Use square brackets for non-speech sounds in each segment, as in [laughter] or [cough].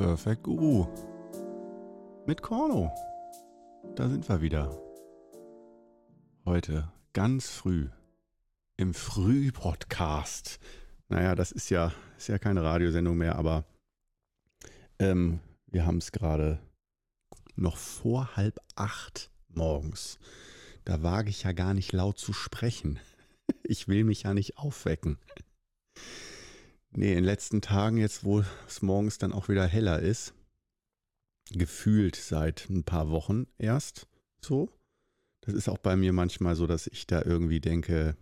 Perfect Guru. Mit Korno. Da sind wir wieder. Heute ganz früh im Früh-Podcast. Naja, das ist ja, ist ja keine Radiosendung mehr, aber ähm, wir haben es gerade noch vor halb acht morgens. Da wage ich ja gar nicht laut zu sprechen. [laughs] Ich will mich ja nicht aufwecken. Nee, in den letzten Tagen, jetzt wo es morgens dann auch wieder heller ist, gefühlt seit ein paar Wochen erst so. Das ist auch bei mir manchmal so, dass ich da irgendwie denke,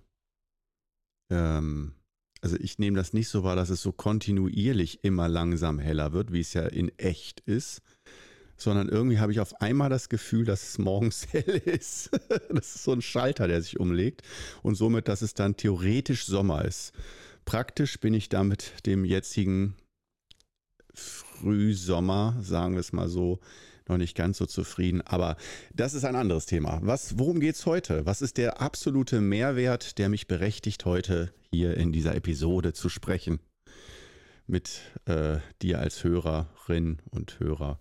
ähm, also ich nehme das nicht so wahr, dass es so kontinuierlich immer langsam heller wird, wie es ja in echt ist, sondern irgendwie habe ich auf einmal das Gefühl, dass es morgens [laughs] hell ist. das ist so ein Schalter, der sich umlegt und somit, dass es dann theoretisch Sommer ist. Praktisch bin ich da mit dem jetzigen Frühsommer, sagen wir es mal so, noch nicht ganz so zufrieden. Aber das ist ein anderes Thema. Was, worum geht es heute? Was ist der absolute Mehrwert, der mich berechtigt, heute hier in dieser Episode zu sprechen? Mit äh, dir als Hörerin und Hörer.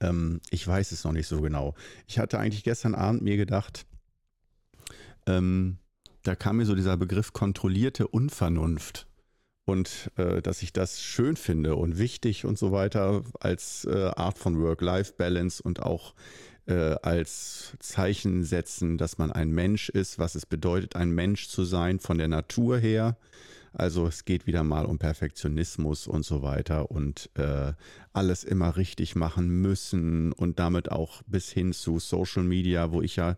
Ähm, ich weiß es noch nicht so genau. Ich hatte eigentlich gestern Abend mir gedacht, ähm, da kam mir so dieser Begriff kontrollierte Unvernunft. Und äh, dass ich das schön finde und wichtig und so weiter als äh, Art von Work-Life-Balance und auch äh, als Zeichen setzen, dass man ein Mensch ist, was es bedeutet, ein Mensch zu sein von der Natur her. Also es geht wieder mal um Perfektionismus und so weiter und äh, alles immer richtig machen müssen und damit auch bis hin zu Social Media, wo ich ja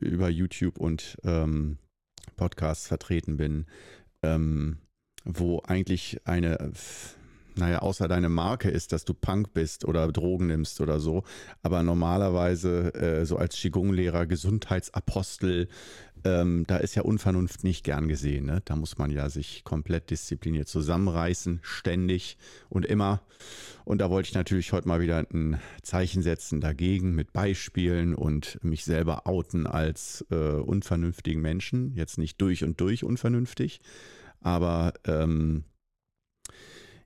über YouTube und ähm, Podcasts vertreten bin, ähm, wo eigentlich eine, naja, außer deine Marke ist, dass du Punk bist oder Drogen nimmst oder so, aber normalerweise äh, so als Qigong-Lehrer, Gesundheitsapostel, ähm, da ist ja Unvernunft nicht gern gesehen. Ne? Da muss man ja sich komplett diszipliniert zusammenreißen, ständig und immer. Und da wollte ich natürlich heute mal wieder ein Zeichen setzen dagegen mit Beispielen und mich selber outen als äh, unvernünftigen Menschen. Jetzt nicht durch und durch unvernünftig, aber ähm,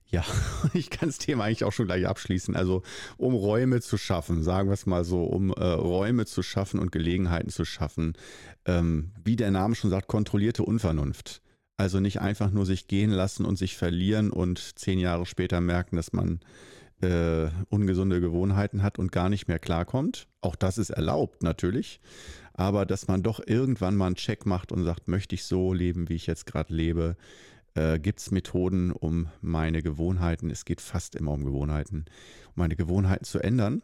ja, [laughs] ich kann das Thema eigentlich auch schon gleich abschließen. Also um Räume zu schaffen, sagen wir es mal so, um äh, Räume zu schaffen und Gelegenheiten zu schaffen, ähm, wie der Name schon sagt, kontrollierte Unvernunft. Also nicht einfach nur sich gehen lassen und sich verlieren und zehn Jahre später merken, dass man äh, ungesunde Gewohnheiten hat und gar nicht mehr klarkommt. Auch das ist erlaubt natürlich. Aber dass man doch irgendwann mal einen Check macht und sagt, möchte ich so leben, wie ich jetzt gerade lebe? Äh, Gibt es Methoden, um meine Gewohnheiten, es geht fast immer um Gewohnheiten, um meine Gewohnheiten zu ändern?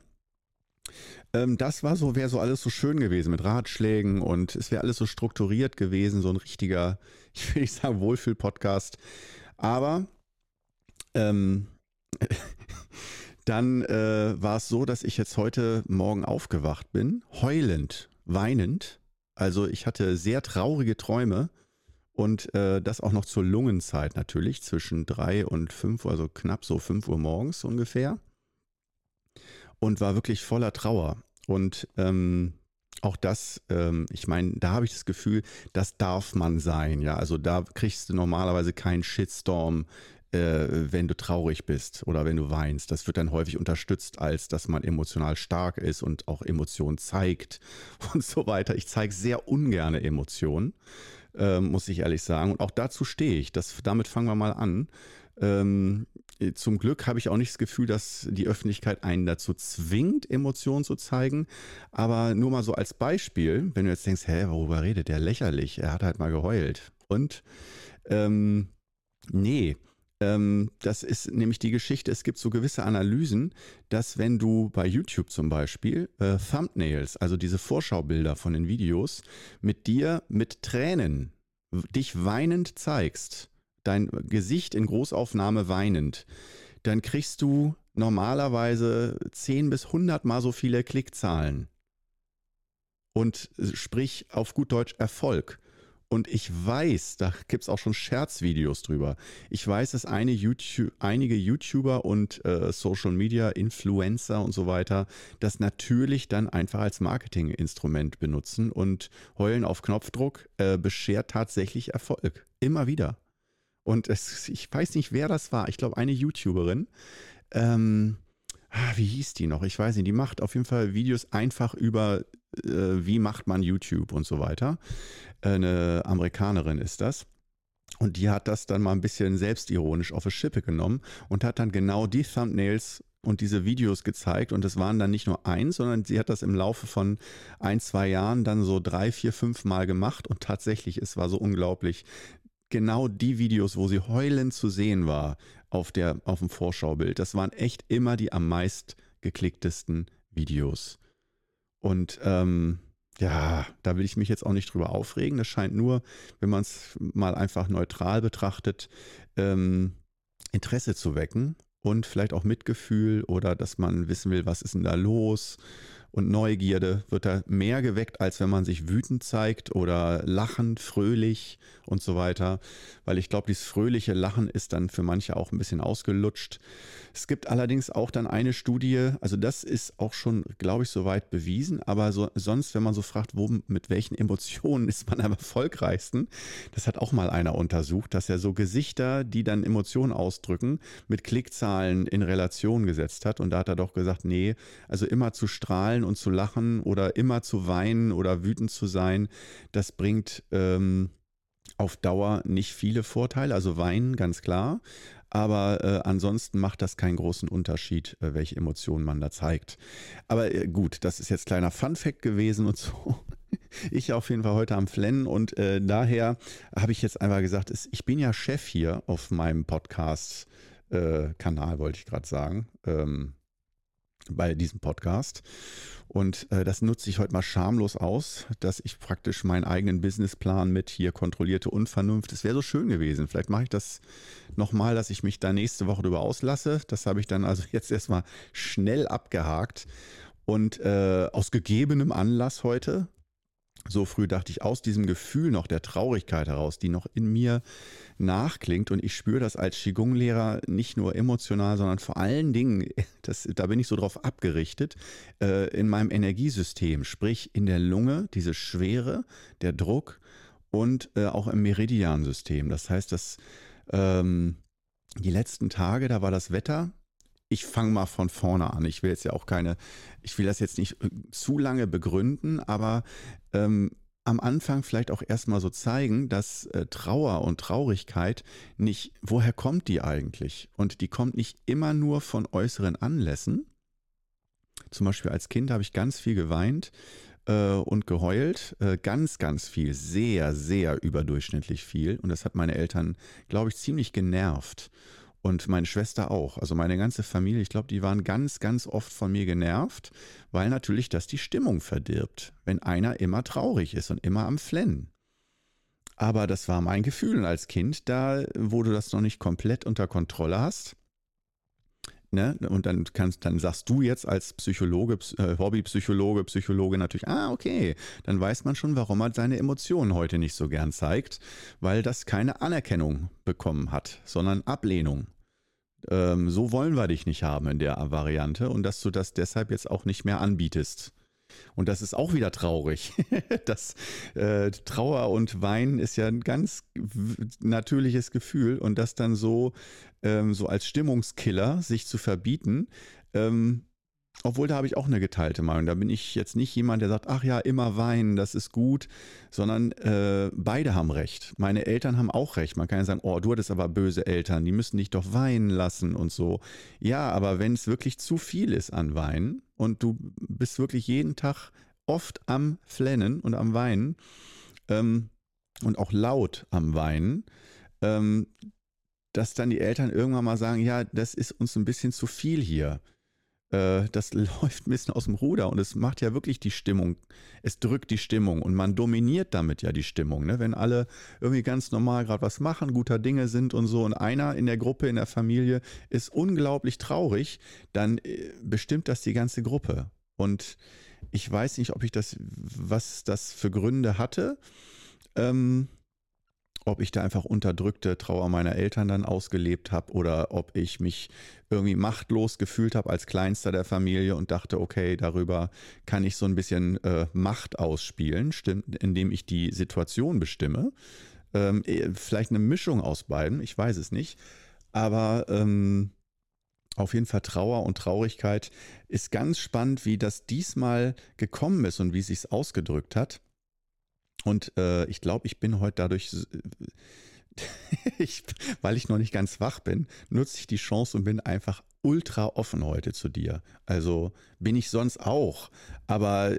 Ähm, das war so, wäre so alles so schön gewesen mit Ratschlägen und es wäre alles so strukturiert gewesen, so ein richtiger, [laughs] ich will nicht sagen Wohlfühl-Podcast. Aber ähm, [laughs] dann äh, war es so, dass ich jetzt heute Morgen aufgewacht bin, heulend, weinend. Also ich hatte sehr traurige Träume und äh, das auch noch zur Lungenzeit natürlich, zwischen drei und fünf, also knapp so fünf Uhr morgens ungefähr und war wirklich voller Trauer. Und ähm, auch das, ähm, ich meine, da habe ich das Gefühl, das darf man sein. Ja, also da kriegst du normalerweise keinen Shitstorm, äh, wenn du traurig bist oder wenn du weinst. Das wird dann häufig unterstützt, als dass man emotional stark ist und auch Emotionen zeigt [laughs] und so weiter. Ich zeige sehr ungerne Emotionen, äh, muss ich ehrlich sagen. Und auch dazu stehe ich. Das, damit fangen wir mal an. Ähm, äh, zum Glück habe ich auch nicht das Gefühl, dass die Öffentlichkeit einen dazu zwingt, Emotionen zu zeigen. Aber nur mal so als Beispiel, wenn du jetzt denkst, hä, worüber redet der? Lächerlich, er hat halt mal geheult. Und ähm, nee, ähm, das ist nämlich die Geschichte, es gibt so gewisse Analysen, dass wenn du bei YouTube zum Beispiel äh, Thumbnails, also diese Vorschaubilder von den Videos, mit dir mit Tränen dich weinend zeigst, dein Gesicht in Großaufnahme weinend, dann kriegst du normalerweise 10 bis 100 mal so viele Klickzahlen. Und sprich auf gut Deutsch Erfolg. Und ich weiß, da gibt es auch schon Scherzvideos drüber. Ich weiß, dass eine YouTube, einige YouTuber und äh, Social Media Influencer und so weiter das natürlich dann einfach als Marketinginstrument benutzen und heulen auf Knopfdruck äh, beschert tatsächlich Erfolg. Immer wieder. Und es, ich weiß nicht, wer das war. Ich glaube, eine YouTuberin. ähm, ah, wie hieß die noch? Ich weiß nicht, die macht auf jeden Fall Videos einfach über, äh, wie macht man YouTube und so weiter. Eine Amerikanerin ist das. Und die hat das dann mal ein bisschen selbstironisch auf die Schippe genommen und hat dann genau die Thumbnails und diese Videos gezeigt. Und es waren dann nicht nur eins, sondern sie hat das im Laufe von ein, zwei Jahren dann so drei, vier, fünf Mal gemacht. Und tatsächlich, es war so unglaublich. Genau die Videos, wo sie heulend zu sehen war auf, der, auf dem Vorschaubild, das waren echt immer die am meist geklicktesten Videos. Und ähm, ja, da will ich mich jetzt auch nicht drüber aufregen. Das scheint nur, wenn man es mal einfach neutral betrachtet, ähm, Interesse zu wecken und vielleicht auch Mitgefühl oder dass man wissen will, was ist denn da los und Neugierde wird da mehr geweckt, als wenn man sich wütend zeigt oder lachend, fröhlich und so weiter. Weil ich glaube, dieses fröhliche Lachen ist dann für manche auch ein bisschen ausgelutscht. Es gibt allerdings auch dann eine Studie, also das ist auch schon, glaube ich, soweit bewiesen, aber so, sonst, wenn man so fragt, wo, mit welchen Emotionen ist man am erfolgreichsten, das hat auch mal einer untersucht, dass er so Gesichter, die dann Emotionen ausdrücken, mit Klickzahlen in Relation gesetzt hat. Und da hat er doch gesagt, nee, also immer zu strahlen und zu lachen oder immer zu weinen oder wütend zu sein, das bringt ähm, auf Dauer nicht viele Vorteile. Also weinen, ganz klar. Aber äh, ansonsten macht das keinen großen Unterschied, äh, welche Emotionen man da zeigt. Aber äh, gut, das ist jetzt kleiner Fun-Fact gewesen und so. [laughs] Ich auf jeden Fall heute am Flennen und äh, daher habe ich jetzt einfach gesagt, ich bin ja Chef hier auf meinem Podcast-Kanal, äh, wollte ich gerade sagen. Ähm, bei diesem Podcast. Und äh, das nutze ich heute mal schamlos aus, dass ich praktisch meinen eigenen Businessplan mit hier kontrollierte Unvernunft. Es wäre so schön gewesen. Vielleicht mache ich das nochmal, dass ich mich da nächste Woche drüber auslasse. Das habe ich dann also [laughs] jetzt erstmal schnell abgehakt. Und äh, aus gegebenem Anlass heute, so früh dachte ich, aus diesem Gefühl noch der Traurigkeit heraus, die noch in mir nachklingt. Und ich spüre das als Qigong-Lehrer nicht nur emotional, sondern vor allen Dingen, [laughs] das, da bin ich so drauf abgerichtet, äh, in meinem Energiesystem, sprich in der Lunge, diese Schwere, der Druck und äh, auch im Meridiansystem. Das heißt, dass ähm, die letzten Tage, da war das Wetter ich fange mal von vorne an. Ich will jetzt ja auch keine, ich will das jetzt nicht äh, zu lange begründen, aber ähm, am Anfang vielleicht auch erstmal so zeigen, dass äh, Trauer und Traurigkeit nicht, woher kommt die eigentlich? Und die kommt nicht immer nur von äußeren Anlässen. Zum Beispiel als Kind habe ich ganz viel geweint äh, und geheult. Äh, ganz, ganz viel. Sehr, sehr überdurchschnittlich viel. Und das hat meine Eltern, glaube ich, ziemlich genervt. Und meine Schwester auch. Also meine ganze Familie, ich glaube, die waren ganz, ganz oft von mir genervt, weil natürlich das die Stimmung verdirbt, wenn einer immer traurig ist und immer am Flennen. Aber das war mein Gefühl als Kind, da, wo du das noch nicht komplett unter Kontrolle hast. Ne? Und dann kannst, dann sagst du jetzt als Psychologe, äh, Hobbypsychologe, Psychologe natürlich, ah, okay, dann weiß man schon, warum er seine Emotionen heute nicht so gern zeigt, weil das keine Anerkennung bekommen hat, sondern Ablehnung ähm, so wollen wir dich nicht haben in der Variante und dass du das deshalb jetzt auch nicht mehr anbietest. Und das ist auch wieder traurig. [laughs] das äh, Trauer und Wein ist ja ein ganz natürliches Gefühl und das dann so, ähm, so als Stimmungskiller sich zu verbieten, ähm, obwohl da habe ich auch eine geteilte Meinung. Da bin ich jetzt nicht jemand, der sagt, ach ja, immer weinen, das ist gut, sondern äh, beide haben recht. Meine Eltern haben auch recht. Man kann ja sagen, oh, du hattest aber böse Eltern, die müssen dich doch weinen lassen und so. Ja, aber wenn es wirklich zu viel ist an Weinen und du bist wirklich jeden Tag oft am Flennen und am Weinen ähm, und auch laut am Weinen, ähm, dass dann die Eltern irgendwann mal sagen, ja, das ist uns ein bisschen zu viel hier äh, das [laughs] läuft ein bisschen aus dem Ruder und es macht ja wirklich die Stimmung, es drückt die Stimmung und man dominiert damit ja die Stimmung. Ne? Wenn alle irgendwie ganz normal gerade was machen, guter Dinge sind und so und einer in der Gruppe, in der Familie ist unglaublich traurig, dann äh, bestimmt das die ganze Gruppe. Und ich weiß nicht, ob ich das, was das für Gründe hatte. Ähm, ob ich da einfach unterdrückte Trauer meiner Eltern dann ausgelebt habe oder ob ich mich irgendwie machtlos gefühlt habe als Kleinster der Familie und dachte, okay, darüber kann ich so ein bisschen äh, Macht ausspielen, stimmt, indem ich die Situation bestimme. Ähm, eh, vielleicht eine Mischung aus beiden, ich weiß es nicht. Aber ähm, auf jeden Fall Trauer und Traurigkeit. Ist ganz spannend, wie das diesmal gekommen ist und wie es sich ausgedrückt hat. Und äh, ich glaube, ich bin heute dadurch, [laughs] ich, weil ich noch nicht ganz wach bin, nutze ich die Chance und bin einfach ultra offen heute zu dir. Also bin ich sonst auch. Aber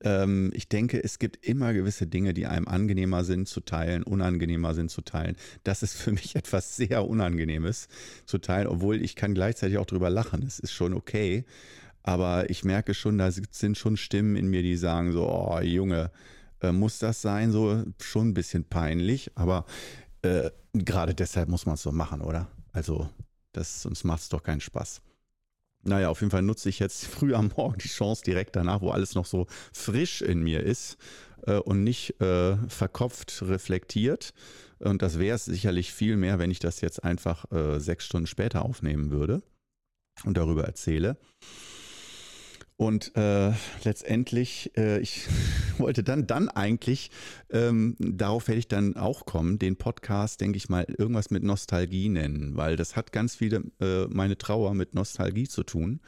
ähm, ich denke, es gibt immer gewisse Dinge, die einem angenehmer sind zu teilen, unangenehmer sind zu teilen. Das ist für mich [laughs] etwas sehr Unangenehmes zu teilen, obwohl ich kann gleichzeitig auch drüber lachen. Es ist schon okay. Aber ich merke schon, da sind schon Stimmen in mir, die sagen so, oh Junge, äh, muss das sein? So schon ein bisschen peinlich. Aber äh, gerade deshalb muss man es so machen, oder? Also, das, sonst macht es doch keinen Spaß. Naja, auf jeden Fall nutze ich jetzt [laughs] früh am Morgen die Chance direkt danach, wo alles noch so frisch in mir ist äh, und nicht äh, verkopft reflektiert. Und das wäre es sicherlich viel mehr, wenn ich das jetzt einfach äh, sechs Stunden später aufnehmen würde und darüber erzähle. Und äh, letztendlich, äh, ich [laughs] wollte dann, dann eigentlich, ähm, darauf werde ich dann auch kommen, den Podcast, denke ich mal, irgendwas mit Nostalgie nennen, weil das hat ganz viel äh, meine Trauer mit Nostalgie zu tun,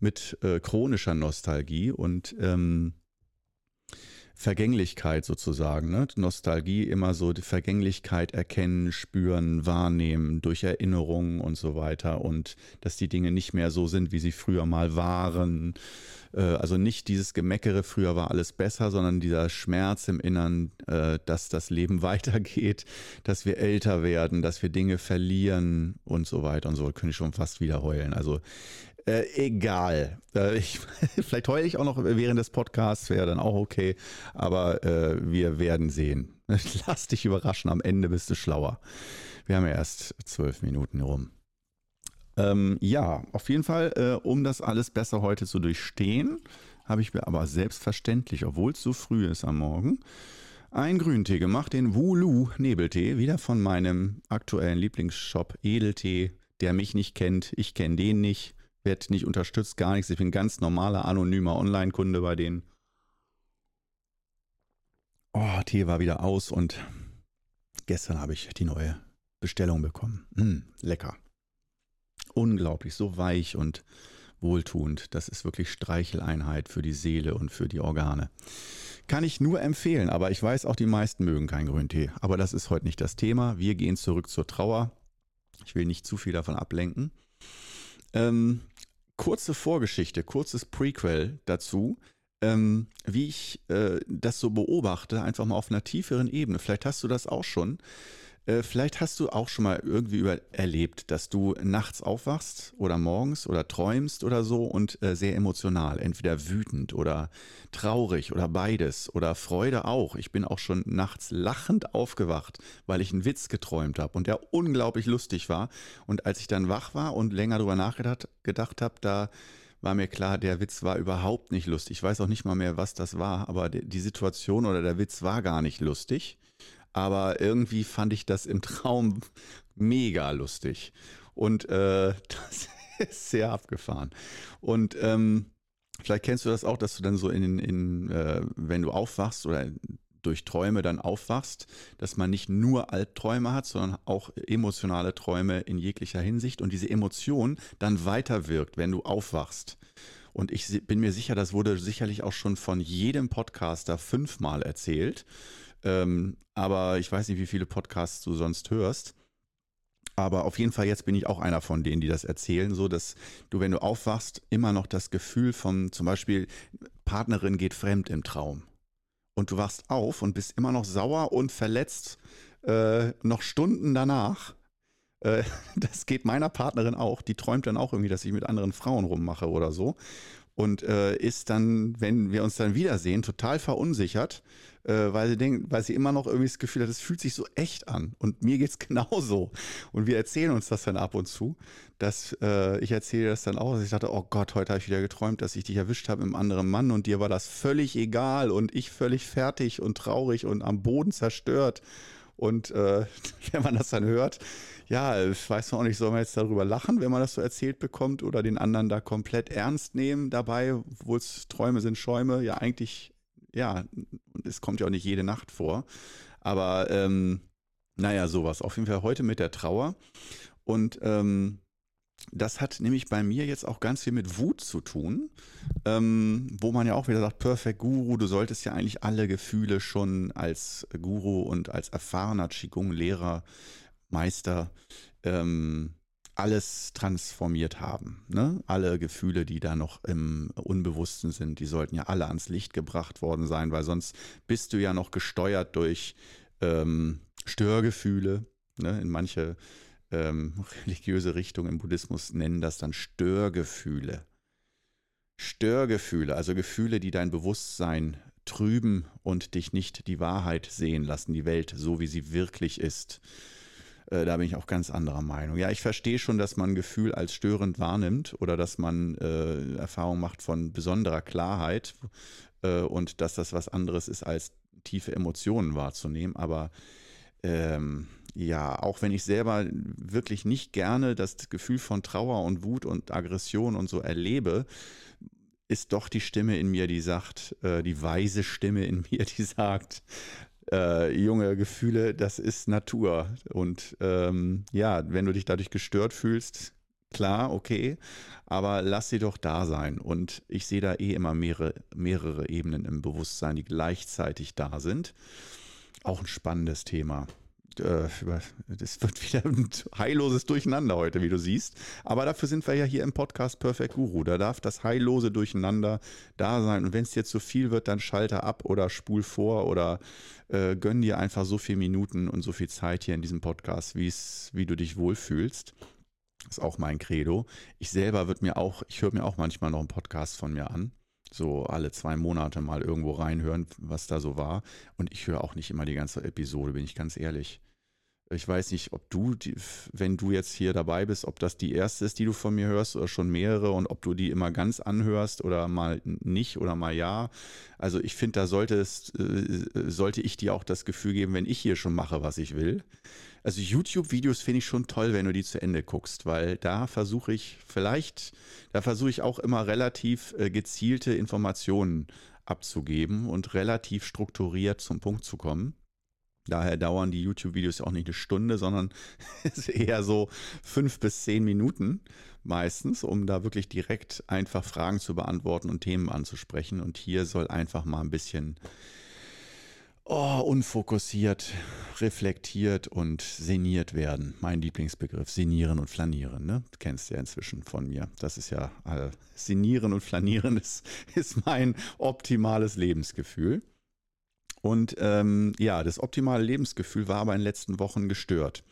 mit äh, chronischer Nostalgie. Und ähm, Vergänglichkeit sozusagen. Ne? Nostalgie immer so die Vergänglichkeit erkennen, spüren, wahrnehmen durch Erinnerungen und so weiter und dass die Dinge nicht mehr so sind, wie sie früher mal waren. Äh, also nicht dieses Gemeckere, früher war alles besser, sondern dieser Schmerz im Innern, äh, dass das Leben [laughs] weitergeht, dass wir älter werden, dass wir Dinge verlieren und so weiter und so. Könnte ich schon fast wieder heulen. Also äh, egal. Äh, ich, [laughs] vielleicht heule ich auch noch während des Podcasts, wäre dann auch okay. Aber äh, wir werden sehen. [laughs] Lass dich überraschen, am Ende bist du schlauer. Wir haben ja erst zwölf Minuten rum. Ähm, ja, auf jeden Fall, äh, um das alles besser heute zu durchstehen, habe ich mir aber selbstverständlich, obwohl es so früh ist am Morgen, einen Grüntee gemacht, den Wulu Nebeltee, wieder von meinem aktuellen Lieblingsshop Edeltee, der mich nicht kennt, ich kenne den nicht werde nicht unterstützt, gar nichts. Ich bin ganz normaler, anonymer Online-Kunde bei denen. Oh, Tee war wieder aus und gestern habe ich die neue Bestellung bekommen. Mm, lecker. Unglaublich, so weich und wohltuend. Das ist wirklich Streicheleinheit für die Seele und für die Organe. Kann ich nur empfehlen, aber ich weiß auch, die meisten mögen keinen Grüntee. Aber das ist heute nicht das Thema. Wir gehen zurück zur Trauer. Ich will nicht zu viel davon ablenken. Ähm, kurze Vorgeschichte, kurzes Prequel dazu, ähm, wie ich äh, das so beobachte, einfach mal auf einer tieferen Ebene. Vielleicht hast du das auch schon. Äh, vielleicht hast du auch schon mal irgendwie über erlebt, dass du nachts aufwachst oder morgens oder träumst oder so und äh, sehr emotional, entweder wütend oder traurig oder beides oder Freude auch. Ich bin auch schon nachts lachend aufgewacht, weil ich einen Witz geträumt habe und der unglaublich lustig war. Und als ich dann wach war und länger darüber nachgedacht gedacht habe, da war mir klar, der Witz war überhaupt nicht lustig. Ich weiß auch nicht mal mehr, was das war, aber die Situation oder der Witz war gar nicht lustig aber irgendwie fand ich das im Traum mega lustig. Und äh, [laughs] das ist sehr abgefahren. Und ähm, vielleicht kennst du das auch, dass du dann so in, in äh, wenn du aufwachst oder durch Träume dann aufwachst, dass man nicht nur Albträume hat, sondern auch emotionale Träume in jeglicher Hinsicht und diese Emotion dann weiterwirkt, wenn du aufwachst. Und ich bin mir sicher, das wurde sicherlich auch schon von jedem Podcaster fünfmal erzählt. Ähm, aber ich weiß nicht, wie viele Podcasts du sonst hörst. Aber auf jeden Fall jetzt bin ich auch einer von denen, die das erzählen, so dass du, wenn du aufwachst, immer noch das Gefühl von zum Beispiel Partnerin geht fremd im Traum. Und du wachst auf und bist immer noch sauer und verletzt, äh, noch Stunden danach. Äh, [laughs] das geht meiner Partnerin auch. Die träumt dann auch irgendwie, dass ich mit anderen Frauen rummache oder so. Und äh, ist dann, wenn wir uns dann wiedersehen, total verunsichert, äh, weil sie denkt, weil sie immer noch irgendwie das Gefühl hat, es fühlt sich so echt an. Und mir geht es [laughs] genauso. Und wir erzählen uns das dann ab und zu, dass äh, ich erzähle das dann auch, dass ich dachte, oh Gott, heute habe ich wieder geträumt, dass ich dich erwischt habe mit einem anderen Mann und dir war das völlig egal und ich völlig fertig und traurig und am Boden zerstört. Und äh, [laughs] wenn man das dann hört, ja, ich weiß auch nicht, soll man jetzt darüber lachen, wenn man das so erzählt bekommt oder den anderen da komplett ernst nehmen dabei, obwohl es Träume sind Schäume, ja eigentlich ja, es kommt ja auch nicht jede Nacht vor. Aber ähm, naja, sowas. Auf jeden Fall heute mit der Trauer. Und ähm, das hat nämlich bei mir jetzt auch ganz viel mit Wut zu tun, ähm, wo man ja auch wieder sagt, Perfect Guru, du solltest ja eigentlich alle Gefühle schon als Guru und als erfahrener Qigong-Lehrer, Meister, ähm, alles transformiert haben. Ne? Alle Gefühle, die da noch im Unbewussten sind, die sollten ja alle ans Licht gebracht worden sein, weil sonst bist du ja noch gesteuert durch ähm, Störgefühle. Ne? In manche ähm, religiöse Richtungen im Buddhismus nennen das dann Störgefühle. Störgefühle, also Gefühle, die dein Bewusstsein trüben und dich nicht die Wahrheit sehen lassen, die Welt so, wie sie wirklich ist. Äh, da bin ich auch ganz anderer Meinung. Ja, ich verstehe schon, dass man Gefühl als störend wahrnimmt oder dass man äh, Erfahrung macht von besonderer Klarheit äh, und dass das was anderes ist, als tiefe Emotionen wahrzunehmen. Aber ähm, ja, auch wenn ich selber wirklich nicht gerne das Gefühl von Trauer und Wut und Aggression und so erlebe, ist doch die Stimme in mir, die sagt, äh, die weise Stimme in [laughs] mir, die sagt, äh, junge Gefühle, das ist Natur. Und ähm, ja, wenn du dich dadurch gestört fühlst, klar, okay, aber lass sie doch da sein. Und ich sehe da eh immer mehrere, mehrere Ebenen im Bewusstsein, die gleichzeitig da sind. Auch ein spannendes Thema. Äh, das wird wieder ein heilloses Durcheinander heute, wie du siehst. Aber dafür sind wir ja hier im Podcast Perfect Guru. Da darf das heillose Durcheinander da sein. Und wenn es dir zu viel wird, dann schalte ab oder spul vor oder äh, gönn dir einfach so viele Minuten und so viel Zeit hier in diesem Podcast, wie du dich wohlfühlst. Das ist auch mein Credo. Ich selber würde mir auch, ich höre mir auch manchmal noch einen Podcast von mir an so alle zwei Monate mal irgendwo reinhören, was da so war. Und ich höre auch nicht immer die ganze Episode, bin ich ganz ehrlich. Ich weiß nicht, ob du, die, wenn du jetzt hier dabei bist, ob das die erste ist, die du von mir hörst oder schon mehrere und ob du die immer ganz anhörst oder mal nicht oder mal ja. Also ich finde, da sollte es, äh, sollte ich dir auch das Gefühl geben, wenn ich hier schon mache, was ich will. Also YouTube-Videos finde ich schon toll, wenn du die zu Ende guckst, weil da versuche ich vielleicht, da versuche ich auch immer relativ äh, gezielte Informationen abzugeben und relativ strukturiert zum Punkt zu kommen. Daher dauern die YouTube-Videos auch nicht eine Stunde, sondern [laughs] eher so fünf bis zehn Minuten meistens, um da wirklich direkt einfach Fragen zu beantworten und Themen anzusprechen. Und hier soll einfach mal ein bisschen oh, unfokussiert, reflektiert und seniert werden. Mein Lieblingsbegriff, senieren und flanieren. Ne? Du ja inzwischen von mir. Das ist ja, äh, senieren und flanieren [laughs] ist, ist mein optimales Lebensgefühl. Und ähm, ja, das optimale Lebensgefühl war aber in den letzten Wochen gestört.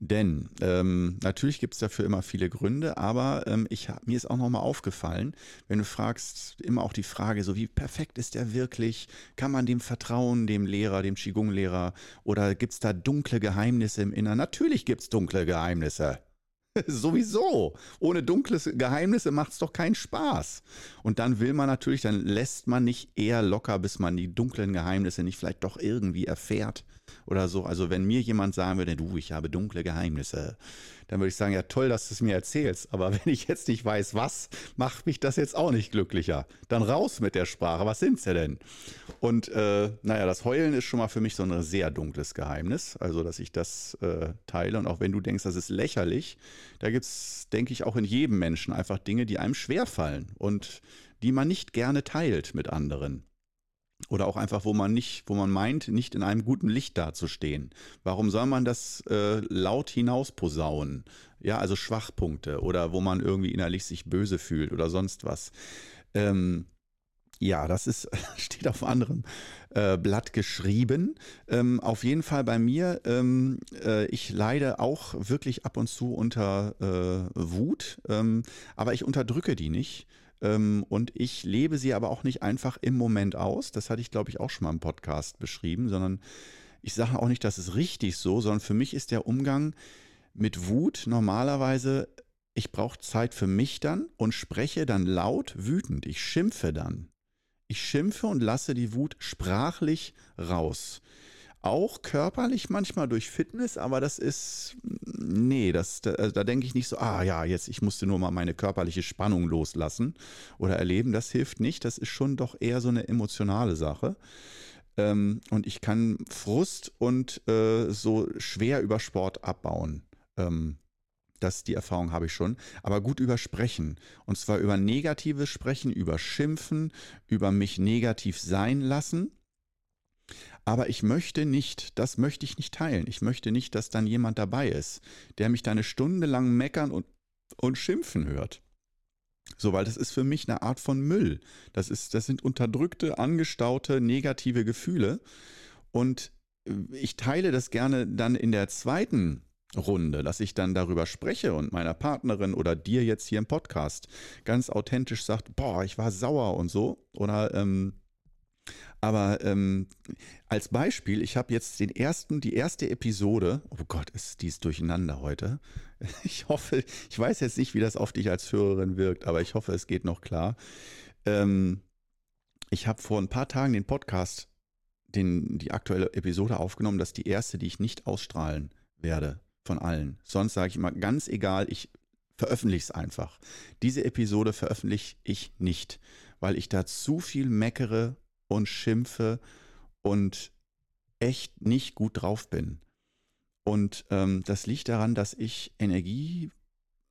Denn ähm, natürlich gibt es dafür immer viele Gründe, aber ähm, ich, mir ist auch nochmal aufgefallen, wenn du fragst, immer auch die Frage, so wie perfekt ist der wirklich? Kann man dem vertrauen, dem Lehrer, dem Qigong-Lehrer? Oder gibt es da dunkle Geheimnisse im Inneren? Natürlich gibt es dunkle Geheimnisse. [laughs] Sowieso. Ohne dunkle Geheimnisse macht es doch keinen Spaß. Und dann will man natürlich, dann lässt man nicht eher locker, bis man die dunklen Geheimnisse nicht vielleicht doch irgendwie erfährt oder so. Also wenn mir jemand sagen würde, du, ich habe dunkle Geheimnisse, dann würde ich sagen, ja toll, dass du es mir erzählst. Aber [laughs] wenn ich jetzt nicht weiß, was, macht mich das jetzt auch nicht glücklicher. Dann raus mit der Sprache. Was sind sie denn? Und äh, naja, das Heulen ist schon mal für mich so ein sehr dunkles Geheimnis. Also, dass ich das äh, teile. Und auch wenn du denkst, das ist lächerlich, da gibt es, denke ich, auch in jedem Menschen einfach Dinge, die einem schwerfallen und die man nicht gerne teilt mit anderen. Oder auch einfach, wo man nicht, wo man meint, nicht in einem guten Licht dazustehen. Warum soll man das äh, laut hinaus posaunen? Ja, also Schwachpunkte oder wo man irgendwie innerlich sich böse fühlt oder sonst was. Ähm, ja, das ist, [laughs] steht auf einem anderen äh, Blatt geschrieben. Ähm, auf jeden Fall bei mir, ähm, äh, ich leide auch wirklich ab und zu unter äh, Wut, ähm, aber ich unterdrücke die nicht. Ähm, und ich lebe sie aber auch nicht einfach im Moment aus. Das hatte ich, glaube ich, auch schon mal im Podcast beschrieben, sondern ich sage auch nicht, das ist richtig so, sondern für mich ist der Umgang mit Wut normalerweise, ich brauche Zeit für mich dann und spreche dann laut wütend. Ich schimpfe dann. Ich schimpfe und lasse die Wut sprachlich raus auch körperlich manchmal durch Fitness, aber das ist, nee, das, da, da denke ich nicht so, ah ja, jetzt, ich musste nur mal meine körperliche Spannung loslassen oder erleben. Das hilft nicht. Das ist schon doch eher so eine emotionale Sache. Ähm, und ich kann Frust und äh, so schwer über Sport abbauen. Ähm, das, die Erfahrung habe ich schon, aber gut über Sprechen. Und zwar über negatives Sprechen, über Schimpfen, über mich negativ sein lassen. Aber ich möchte nicht, das möchte ich nicht teilen. Ich möchte nicht, dass dann jemand dabei ist, der mich da eine Stunde lang meckern und, und schimpfen hört. So, weil das ist für mich eine Art von Müll. Das, ist, das sind unterdrückte, angestaute, negative Gefühle. Und äh, ich teile das gerne dann in der zweiten Runde, dass ich dann darüber spreche und meiner Partnerin oder dir jetzt hier im Podcast ganz authentisch sagt, boah, ich war sauer und so. Oder ähm, aber ähm, als Beispiel, ich habe jetzt den ersten, die erste Episode, oh Gott, ist dies durcheinander heute. [laughs] Ich hoffe, ich weiß jetzt nicht, wie das auf dich als Hörerin wirkt, aber ich hoffe, es geht noch klar. Ähm, ich habe vor ein paar Tagen den Podcast, den, die aktuelle Episode aufgenommen, das ist die erste, die ich nicht ausstrahlen werde von allen. Sonst sage ich immer ganz egal, ich veröffentliche es einfach. Diese Episode veröffentliche ich nicht, weil ich da zu viel meckere und schimpfe und echt nicht gut drauf bin. Und ähm, das liegt daran, dass ich Energiesitzungen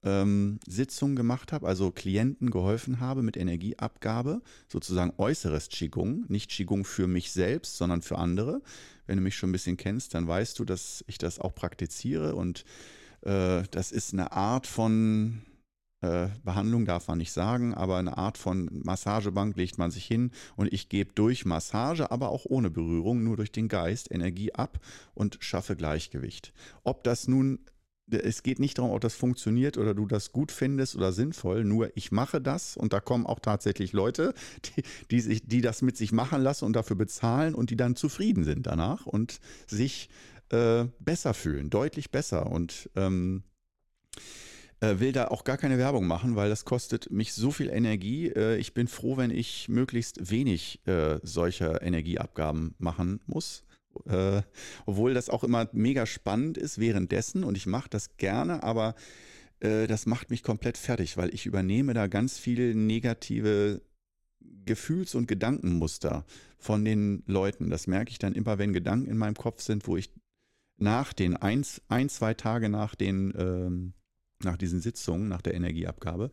ähm, gemacht habe, also Klienten geholfen habe mit Energieabgabe, sozusagen äußeres Qigong, nicht Qigong für mich selbst, sondern für andere. Wenn du mich schon ein bisschen kennst, dann weißt du, dass ich das auch praktiziere und äh, das ist eine Art von äh, Behandlung darf man nicht sagen, aber eine Art von Massagebank legt man sich hin und ich gebe durch Massage, aber auch ohne Berührung, nur durch den Geist Energie ab und schaffe Gleichgewicht. Ob das nun es geht nicht darum, ob das funktioniert oder du das gut findest oder sinnvoll, nur ich mache das und da kommen auch tatsächlich Leute, die, die, sich, die das mit sich machen lassen und dafür bezahlen und die dann zufrieden sind danach und sich äh, besser fühlen, deutlich besser. Und ähm, äh, will da auch gar keine Werbung machen, weil das kostet mich so viel Energie. Äh, ich bin froh, wenn ich möglichst wenig äh, solcher Energieabgaben machen muss. Äh, obwohl das auch immer mega spannend ist währenddessen und ich mache das gerne, aber äh, das macht mich komplett fertig, weil ich übernehme da ganz viel negative Gefühls- und Gedankenmuster von den Leuten. Das merke ich dann immer, wenn Gedanken in meinem Kopf sind, wo ich nach den ein, ein zwei Tage nach den ähm, nach diesen Sitzungen, nach der Energieabgabe,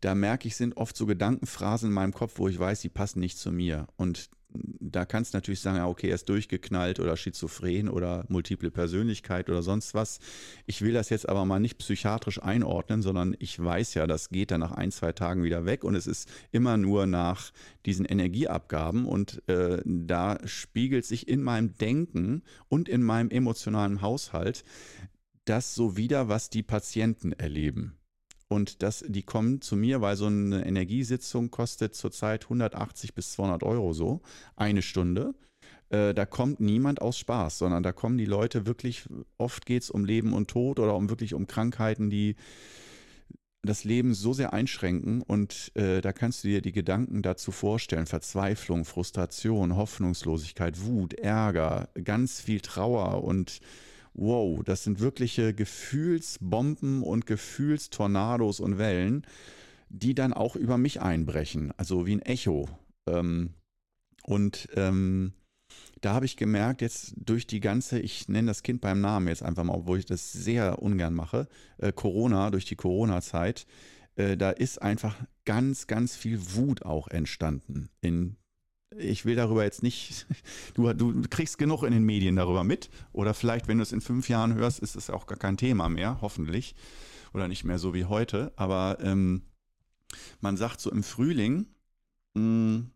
da merke ich, sind oft so Gedankenphrasen in meinem Kopf, wo ich weiß, die passen nicht zu mir. Und da kannst du natürlich sagen, ja, okay, er ist durchgeknallt oder schizophren oder multiple Persönlichkeit oder sonst was. Ich will das jetzt aber mal nicht psychiatrisch einordnen, sondern ich weiß ja, das geht dann nach ein, zwei Tagen wieder weg und es ist immer nur nach diesen Energieabgaben und äh, da spiegelt sich in meinem Denken und in meinem emotionalen Haushalt das so wieder, was die Patienten erleben. Und das, die kommen zu mir, weil so eine Energiesitzung kostet zurzeit 180 bis 200 Euro so, eine Stunde. Äh, da kommt niemand aus Spaß, sondern da kommen die Leute wirklich, oft geht es um Leben und Tod oder um wirklich um Krankheiten, die das Leben so sehr einschränken und äh, da kannst du dir die Gedanken dazu vorstellen. Verzweiflung, Frustration, Hoffnungslosigkeit, Wut, Ärger, ganz viel Trauer und wow, das sind wirkliche Gefühlsbomben und Gefühlstornados und Wellen, die dann auch über mich einbrechen, also wie ein Echo. Ähm, und ähm, da habe ich gemerkt, jetzt durch die ganze, ich nenne das Kind beim Namen jetzt einfach mal, obwohl ich das sehr ungern mache, äh, Corona, durch die Corona-Zeit, äh, da ist einfach ganz, ganz viel Wut auch entstanden in ich will darüber jetzt nicht, [laughs] du, du kriegst genug in den Medien darüber mit. Oder vielleicht, wenn du es in fünf Jahren hörst, ist es auch gar kein Thema mehr, hoffentlich. Oder nicht mehr so wie heute. Aber ähm, man sagt so im Frühling, mh, hm,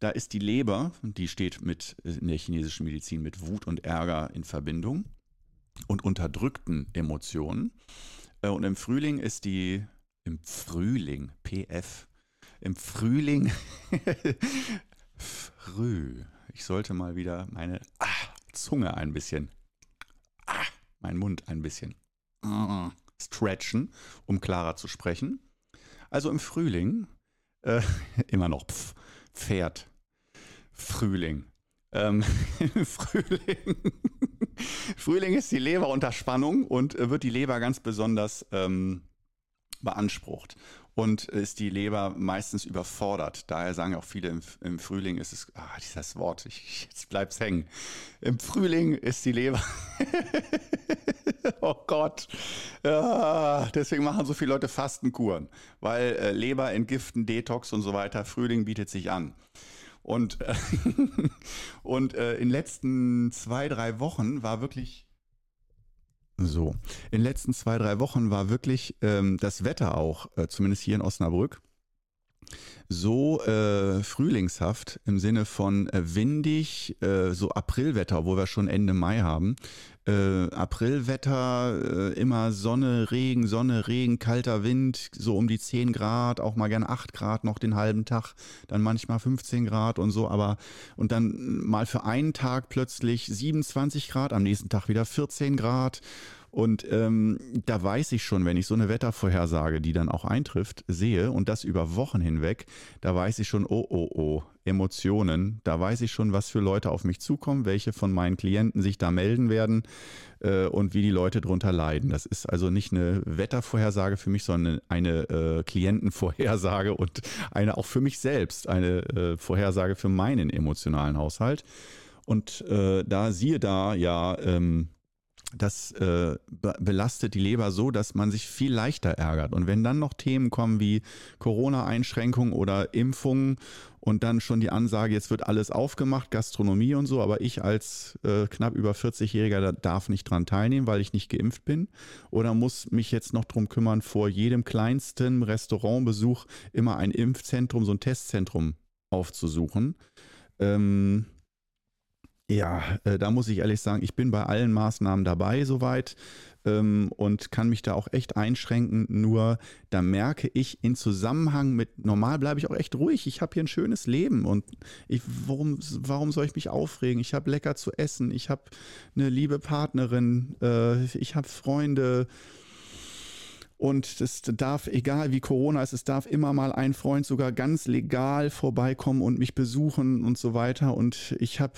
da ist die Leber, die steht mit in der chinesischen Medizin mit Wut und Ärger in Verbindung und unterdrückten Emotionen. Äh, und im Frühling ist die, im Frühling, PF, im Frühling [laughs] früh. Ich sollte mal wieder meine ah, Zunge ein bisschen, ah, mein Mund ein bisschen ah, stretchen, um klarer zu sprechen. Also im Frühling, äh, [laughs] immer noch pf, Pferd, Frühling. Ähm, [laughs] Frühling. [laughs] Frühling ist die Leber unter Spannung und äh, wird die Leber ganz besonders ähm, beansprucht und ist die Leber meistens überfordert. Daher sagen auch viele im, im Frühling ist es, ah, dieses Wort, ich, jetzt bleib's hängen. Im Frühling ist die Leber, [laughs] oh Gott. Ja, deswegen machen so viele Leute Fastenkuren, weil äh, Leber entgiften, Detox und so weiter. Frühling bietet sich an. Und, äh, [laughs] und äh, in den letzten zwei, drei Wochen war wirklich. So, in den letzten zwei, drei Wochen war wirklich ähm, das Wetter auch, äh, zumindest hier in Osnabrück, so äh, frühlingshaft im Sinne von äh, windig, äh, so Aprilwetter, wo wir schon Ende Mai haben. Äh, Aprilwetter, äh, immer Sonne, Regen, Sonne, Regen, kalter Wind, so um die 10 Grad, auch mal gern 8 Grad noch den halben Tag, dann manchmal 15 Grad und so, aber und dann mal für einen Tag plötzlich 27 Grad, am nächsten Tag wieder 14 Grad. Und ähm, da weiß ich schon, wenn ich so eine Wettervorhersage, die dann auch eintrifft, sehe und das über Wochen hinweg, da weiß ich schon, oh, oh, oh, Emotionen. Da weiß ich schon, was für Leute auf mich zukommen, welche von meinen Klienten sich da melden werden äh, und wie die Leute drunter leiden. Das ist also nicht eine Wettervorhersage für mich, sondern eine äh, Klientenvorhersage und eine auch für mich selbst, eine äh, Vorhersage für meinen emotionalen Haushalt. Und äh, da siehe da ja, ähm, das äh, belastet die Leber so, dass man sich viel leichter ärgert. Und wenn dann noch Themen kommen wie Corona-Einschränkungen oder Impfungen und dann schon die Ansage, jetzt wird alles aufgemacht, Gastronomie und so, aber ich als äh, knapp über 40-Jähriger darf nicht dran teilnehmen, weil ich nicht geimpft bin oder muss mich jetzt noch drum kümmern, vor jedem kleinsten Restaurantbesuch immer ein Impfzentrum, so ein Testzentrum aufzusuchen. Ähm, ja, äh, da muss ich ehrlich sagen, ich bin bei allen Maßnahmen dabei soweit ähm, und kann mich da auch echt einschränken. Nur da merke ich in Zusammenhang mit, normal bleibe ich auch echt ruhig. Ich habe hier ein schönes Leben und ich, warum, warum soll ich mich aufregen? Ich habe lecker zu essen, ich habe eine liebe Partnerin, äh, ich habe Freunde. Und es darf, egal wie Corona ist, es darf immer mal ein Freund sogar ganz legal vorbeikommen und mich besuchen und so weiter. Und ich habe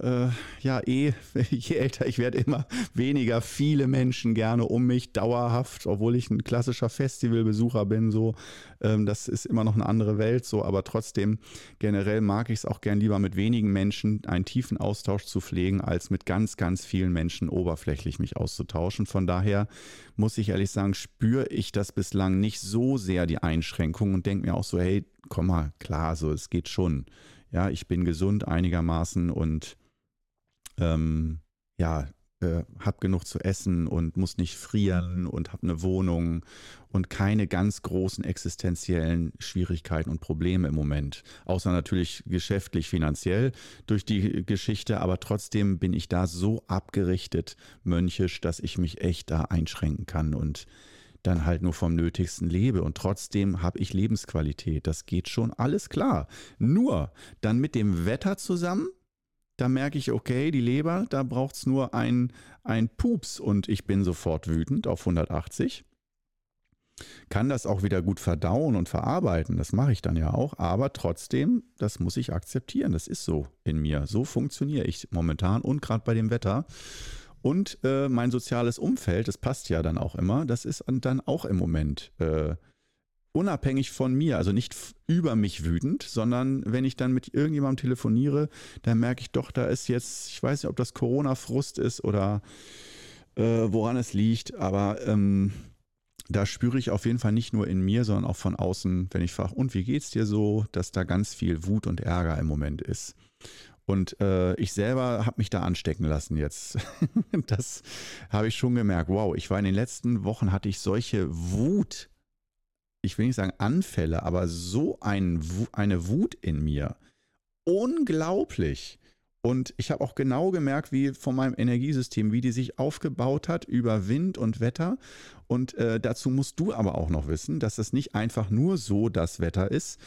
äh, ja eh, [laughs] je älter ich werde, immer weniger viele Menschen gerne um mich, dauerhaft, obwohl ich ein klassischer Festivalbesucher bin, so. Ähm, das ist immer noch eine andere Welt, so, aber trotzdem generell mag ich es auch gern lieber mit wenigen Menschen einen tiefen Austausch zu pflegen, als mit ganz, ganz vielen Menschen oberflächlich mich auszutauschen. Von daher muss ich ehrlich sagen, spüre ich das bislang nicht so sehr, die Einschränkungen und denke mir auch so, hey, komm mal, klar, so, es geht schon ja, ich bin gesund einigermaßen und ähm, ja, äh, habe genug zu essen und muss nicht frieren und habe eine Wohnung und keine ganz großen existenziellen Schwierigkeiten und Probleme im Moment. Außer natürlich geschäftlich, finanziell durch die Geschichte, aber trotzdem bin ich da so abgerichtet, mönchisch, dass ich mich echt da einschränken kann und dann halt nur vom Nötigsten lebe und trotzdem habe ich Lebensqualität. Das geht schon alles klar. Nur dann mit dem Wetter zusammen, da merke ich, okay, die Leber, da braucht es nur ein, ein Pups und ich bin sofort wütend auf 180. Kann das auch wieder gut verdauen und verarbeiten, das mache ich dann ja auch, aber trotzdem, das muss ich akzeptieren, das ist so in mir. So funktioniere ich momentan und gerade bei dem Wetter. Und äh, mein soziales Umfeld, das passt ja dann auch immer, das ist dann auch im Moment äh, unabhängig von mir, also nicht über mich wütend, sondern wenn ich dann mit irgendjemandem telefoniere, dann merke ich doch, da ist jetzt, ich weiß nicht, ob das Corona-Frust ist oder äh, woran es liegt, aber ähm, da spüre ich auf jeden Fall nicht nur in mir, sondern auch von außen, wenn ich frage, und wie geht's dir so, dass da ganz viel Wut und Ärger im Moment ist. Und äh, ich selber habe mich da anstecken lassen jetzt. [laughs] das habe ich schon gemerkt. Wow, ich war in den letzten Wochen, hatte ich solche Wut, ich will nicht sagen Anfälle, aber so ein, eine Wut in mir. Unglaublich. Und ich habe auch genau gemerkt, wie von meinem Energiesystem, wie die sich aufgebaut hat über Wind und Wetter. Und äh, dazu musst du aber auch noch wissen, dass es nicht einfach nur so das Wetter ist,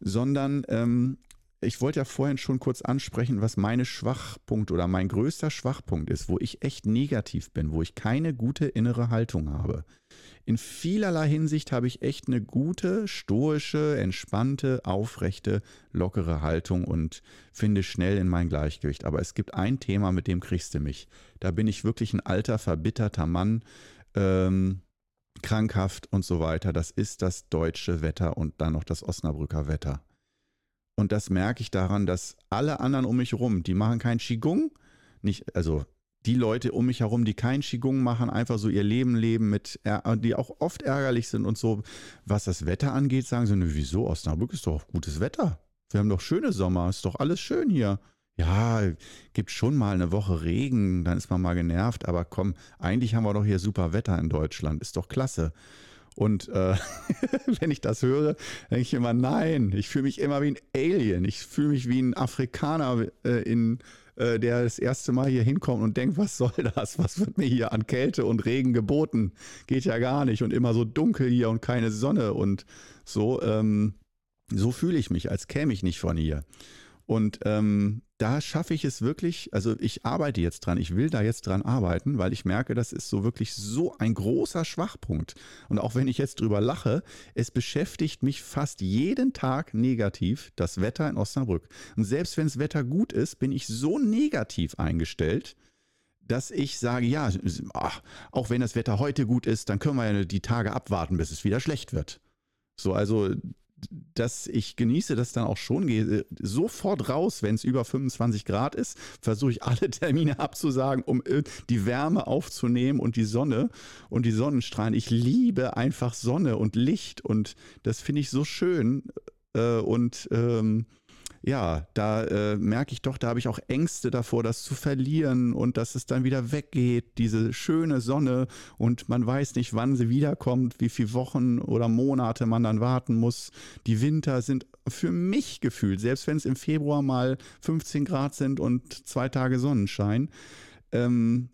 sondern ähm, ich wollte ja vorhin schon kurz ansprechen, was meine Schwachpunkt oder mein größter Schwachpunkt ist, wo ich echt negativ bin, wo ich keine gute innere Haltung habe. In vielerlei Hinsicht habe ich echt eine gute, stoische, entspannte, aufrechte, lockere Haltung und finde schnell in mein Gleichgewicht. Aber es gibt ein Thema, mit dem kriegst du mich. Da bin ich wirklich ein alter, verbitterter Mann. Ähm, krankhaft und so weiter. Das ist das deutsche Wetter und dann noch das Osnabrücker Wetter. Und das merke ich daran, dass alle anderen um mich herum, die machen kein Qigong, nicht, also die Leute um mich herum, die keinen Qigong machen, einfach so ihr Leben leben, mit, die auch oft ärgerlich sind und so, was das Wetter angeht, sagen sie, ne, wieso, Osnabrück ist doch gutes Wetter. Wir haben doch schöne Sommer, ist doch alles schön hier. Ja, gibt schon mal eine Woche Regen, dann ist man mal genervt, aber komm, eigentlich haben wir doch hier super Wetter in Deutschland, ist doch klasse. Und äh, [laughs] wenn ich das höre, denke ich immer, nein, ich fühle mich immer wie ein Alien. Ich fühle mich wie ein Afrikaner, äh, in, äh, der das erste Mal hier hinkommt und denkt, was soll das? Was wird mir hier an Kälte und Regen geboten? Geht ja gar nicht. Und immer so dunkel hier und keine Sonne und so. Ähm, so fühle ich mich, als käme ich nicht von hier. Und ähm, da schaffe ich es wirklich, also ich arbeite jetzt dran, ich will da jetzt dran arbeiten, weil ich merke, das ist so wirklich so ein großer Schwachpunkt. Und auch wenn ich jetzt drüber lache, es beschäftigt mich fast jeden Tag negativ, das Wetter in Osnabrück. Und selbst wenn das Wetter gut ist, bin ich so negativ eingestellt, dass ich sage, ja, ach, auch wenn das Wetter heute gut ist, dann können wir ja die Tage abwarten, bis es wieder schlecht wird. So, also dass ich genieße das dann auch schon, gehe sofort raus, wenn es über 25 Grad ist, versuche ich alle [laughs] Termine abzusagen, um äh, die Wärme aufzunehmen und die Sonne und die Sonnenstrahlen. Ich liebe einfach Sonne und Licht und das finde ich so schön äh, und ähm, ja, da äh, merke ich doch, da habe ich auch Ängste davor, das zu verlieren und dass es dann wieder weggeht, diese schöne Sonne und man weiß nicht, wann sie wiederkommt, wie viele Wochen oder Monate man dann warten muss. Die Winter sind für mich gefühlt, selbst wenn es im Februar mal 15 Grad sind und zwei Tage Sonnenschein, ähm,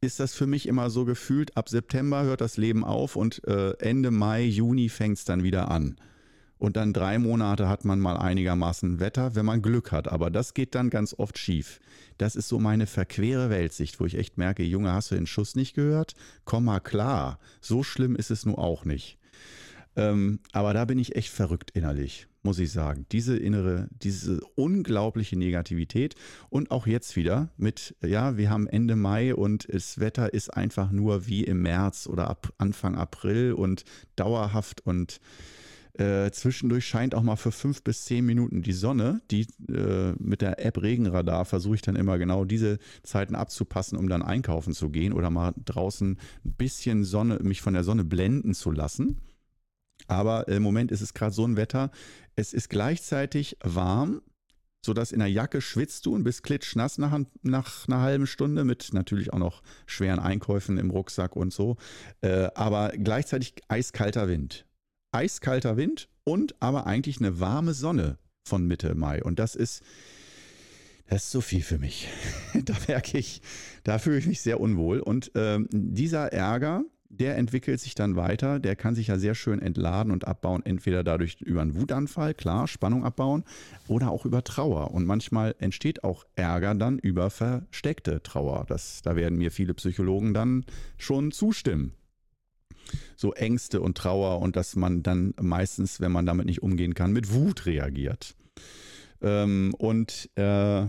ist das für mich immer so gefühlt, ab September hört das Leben auf und äh, Ende Mai, Juni fängt es dann wieder an. Und dann drei Monate hat man mal einigermaßen Wetter, wenn man Glück hat. Aber das geht dann ganz oft schief. Das ist so meine verquere Weltsicht, wo ich echt merke, Junge, hast du den Schuss nicht gehört? Komm mal klar. So schlimm ist es nun auch nicht. Ähm, aber da bin ich echt verrückt innerlich, muss ich sagen. Diese innere, diese unglaubliche Negativität und auch jetzt wieder mit, ja, wir haben Ende Mai und das Wetter ist einfach nur wie im März oder ab Anfang April und dauerhaft und äh, zwischendurch scheint auch mal für fünf bis zehn Minuten die Sonne. Die äh, mit der App Regenradar versuche ich dann immer genau diese Zeiten abzupassen, um dann einkaufen zu gehen oder mal draußen ein bisschen Sonne, mich von der Sonne blenden zu lassen. Aber im Moment ist es gerade so ein Wetter. Es ist gleichzeitig warm, sodass in der Jacke schwitzt du und bist klitschnass nach, nach einer halben Stunde mit natürlich auch noch schweren Einkäufen im Rucksack und so. Äh, aber gleichzeitig eiskalter Wind eiskalter Wind und aber eigentlich eine warme Sonne von Mitte Mai. Und das ist, das ist so viel für mich. [laughs] da merke ich, da fühle ich mich sehr unwohl. Und ähm, dieser Ärger, der entwickelt sich dann weiter. Der kann sich ja sehr schön entladen und abbauen. Entweder dadurch über einen Wutanfall, klar, Spannung abbauen, oder auch über Trauer. Und manchmal entsteht auch Ärger dann über versteckte Trauer. Das, da werden mir viele Psychologen dann schon zustimmen so Ängste und Trauer und dass man dann meistens, wenn man damit nicht umgehen kann, mit Wut reagiert. Ähm, und äh,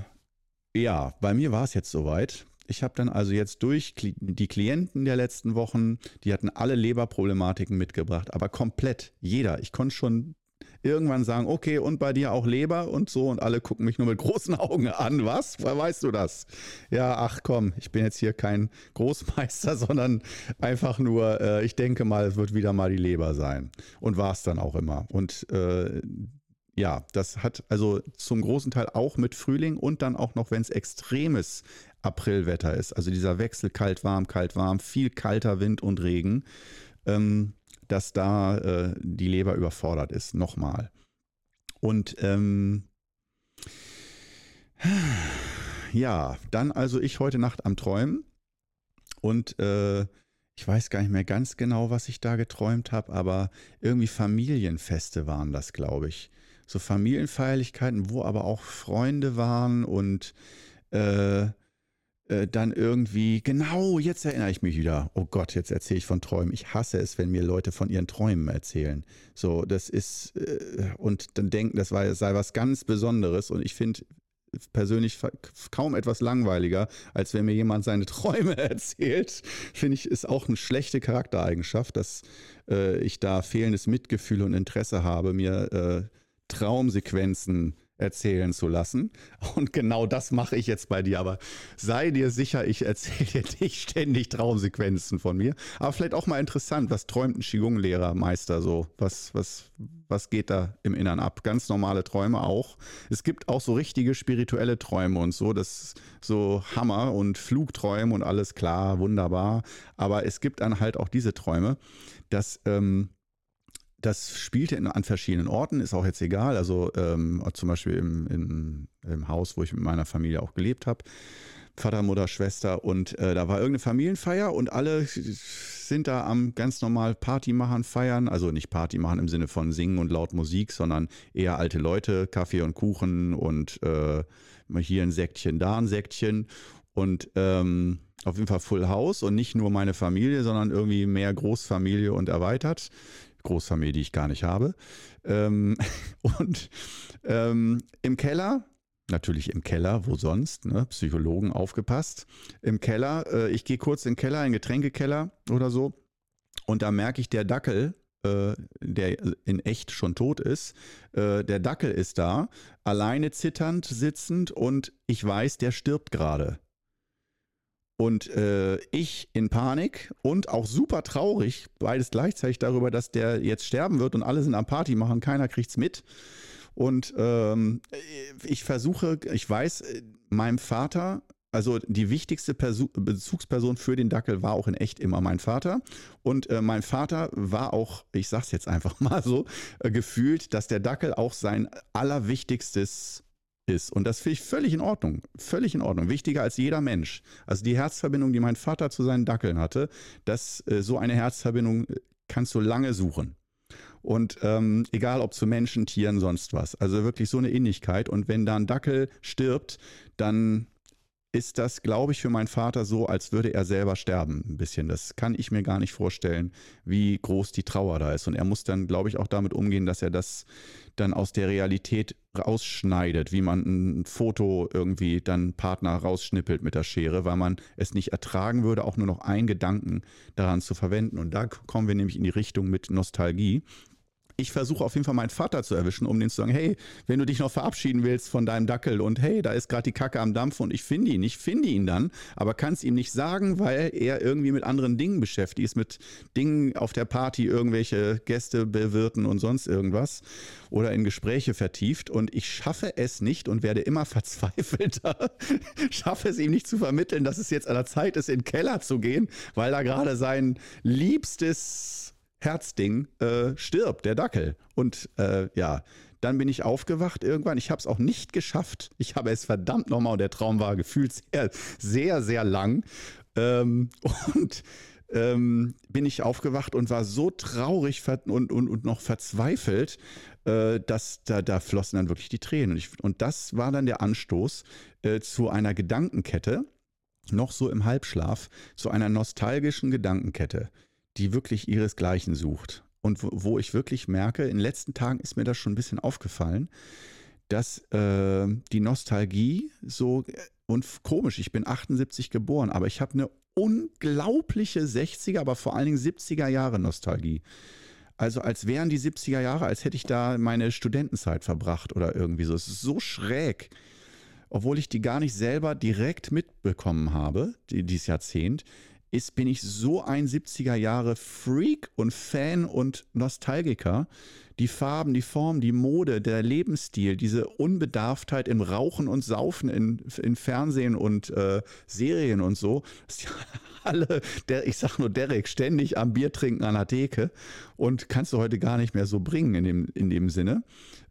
ja, bei mir war es jetzt soweit. Ich habe dann also jetzt durch die Klienten der letzten Wochen, die hatten alle Leberproblematiken mitgebracht, aber komplett jeder. Ich konnte schon irgendwann sagen, okay, und bei dir auch Leber und so und alle gucken mich nur mit großen [laughs] Augen an. Was? Woher weißt du das? Ja, ach komm, ich bin jetzt hier kein Großmeister, [laughs] sondern einfach nur, äh, ich denke mal, es wird wieder mal die Leber sein. Und war es dann auch immer. Und äh, ja, das hat also zum großen Teil auch mit Frühling und dann auch noch, wenn es extremes Aprilwetter ist. Also dieser Wechsel kalt-warm, kalt-warm, viel kalter Wind und Regen. Ähm, dass da äh, die Leber überfordert ist. Nochmal. Und ähm, ja, dann also ich heute Nacht am Träumen und äh, ich weiß gar nicht mehr ganz genau, was ich da geträumt habe, aber irgendwie Familienfeste waren das, glaube ich. So Familienfeierlichkeiten, wo aber auch Freunde waren und äh, äh, dann irgendwie, genau, jetzt erinnere ich mich wieder. Oh Gott, jetzt erzähle ich von Träumen. Ich hasse es, wenn mir Leute von ihren Träumen erzählen. So, das ist, äh, und dann denken, das war, sei was ganz Besonderes. Und ich finde persönlich kaum etwas langweiliger, als wenn mir jemand seine Träume [laughs] erzählt. Finde ich, ist auch eine schlechte Charaktereigenschaft, dass äh, ich da fehlendes Mitgefühl und Interesse habe, mir äh, Traumsequenzen erzählen zu lassen. [laughs] Und genau das mache ich jetzt bei dir. Aber sei dir sicher, ich erzähle dir [laughs] nicht ständig Traumsequenzen von mir. Aber vielleicht auch mal interessant, was träumt ein Qigong-Lehrer, Meister so? Was, was, was geht da im Innern ab? Ganz normale Träume auch. Es gibt auch so richtige spirituelle Träume und so. Das so Hammer und Flugträume und alles klar, wunderbar. Aber es gibt dann halt auch diese Träume, dass ähm, das spielte in, an verschiedenen Orten, ist auch jetzt egal. Also ähm, zum Beispiel im, im, im, Haus, wo ich mit meiner Familie auch gelebt habe. Vater, Mutter, Schwester und äh, da war irgendeine Familienfeier und alle sind da am ganz normal Party machen, feiern. Also nicht Party machen im Sinne von singen und laut Musik, sondern eher alte Leute, Kaffee und Kuchen und äh, hier ein Säckchen, da ein Säckchen. Und ähm, auf jeden Fall Full House und nicht nur meine Familie, sondern irgendwie mehr Großfamilie und erweitert. Großfamilie, die ich gar nicht habe. Ähm, [laughs] und ähm, im Keller, natürlich im Keller, wo sonst, ne? Psychologen aufgepasst. Im Keller, äh, ich gehe kurz in den Keller, in den Getränkekeller oder so. Und da merke ich, der Dackel, äh, der in echt schon tot ist, äh, der Dackel ist da, alleine zitternd sitzend und ich weiß, der stirbt gerade. Und äh, ich in Panik und auch super traurig, beides gleichzeitig darüber, dass der jetzt sterben wird und alle sind am Party machen, keiner kriegt's mit. Und ähm, ich versuche, ich weiß, meinem Vater, also die wichtigste Perso Bezugsperson für den Dackel war auch in echt immer mein Vater. Und äh, mein Vater war auch, ich sag's jetzt einfach [laughs] mal so, äh, gefühlt, dass der Dackel auch sein allerwichtigstes ist. Und das finde ich völlig in Ordnung. Völlig in Ordnung. Wichtiger als jeder Mensch. Also die Herzverbindung, die mein Vater zu seinen Dackeln hatte, das, äh, so eine Herzverbindung äh, kannst du lange suchen. Und ähm, egal ob zu Menschen, Tieren, sonst was. Also wirklich so eine Innigkeit. Und wenn da ein Dackel stirbt, dann ist das, glaube ich, für meinen Vater so, als würde er selber sterben. Ein bisschen. Das kann ich mir gar nicht vorstellen, wie groß die Trauer da ist. Und er muss dann, glaube ich, auch damit umgehen, dass er das dann aus der Realität rausschneidet, wie man ein Foto irgendwie dann Partner rausschnippelt mit der Schere, weil man es nicht ertragen würde, auch nur noch einen Gedanken daran zu verwenden. Und da kommen wir nämlich in die Richtung mit Nostalgie ich versuche auf jeden Fall meinen Vater zu erwischen, um den zu sagen, hey, wenn du dich noch verabschieden willst von deinem Dackel und hey, da ist gerade die Kacke am Dampf und ich finde ihn, ich finde ihn dann, aber kann es ihm nicht sagen, weil er irgendwie mit anderen Dingen beschäftigt ist, mit Dingen auf der Party, irgendwelche Gäste bewirten und sonst irgendwas oder in Gespräche vertieft und ich schaffe es nicht und werde immer [laughs] verzweifelter, schaffe es ihm nicht zu vermitteln, dass es jetzt an der Zeit ist, in den Keller zu gehen, weil da gerade sein liebstes Herzding äh, stirbt, der Dackel. Und äh, ja, dann bin ich aufgewacht irgendwann. Ich habe es auch nicht geschafft. Ich habe es verdammt nochmal und der Traum war gefühlt sehr, sehr, sehr lang. Ähm, [laughs] und ähm, bin ich aufgewacht und war so traurig und, und, und noch verzweifelt, äh, dass da, da flossen dann wirklich die Tränen. Und, ich, und das war dann der Anstoß äh, zu einer Gedankenkette, noch so im Halbschlaf, zu einer nostalgischen Gedankenkette die wirklich ihresgleichen sucht. Und wo, wo ich wirklich merke, in den letzten Tagen ist mir das schon ein bisschen aufgefallen, dass äh, die Nostalgie so, äh, und komisch, ich bin 78 geboren, aber ich habe eine unglaubliche 60er, aber vor allen Dingen 70er Jahre Nostalgie. Also als wären die 70er Jahre, als hätte ich da meine Studentenzeit verbracht oder irgendwie so. Es ist so schräg, obwohl ich die gar nicht selber direkt mitbekommen habe, die, dieses Jahrzehnt ist, bin ich so ein 70er Jahre Freak und Fan und Nostalgiker. Die Farben, die Form, die Mode, der Lebensstil, diese Unbedarftheit im Rauchen und Saufen in, in Fernsehen und äh, Serien und so. [laughs] Alle, der, ich sag nur Derek, ständig am Bier trinken an der Theke und kannst du heute gar nicht mehr so bringen in dem, in dem Sinne.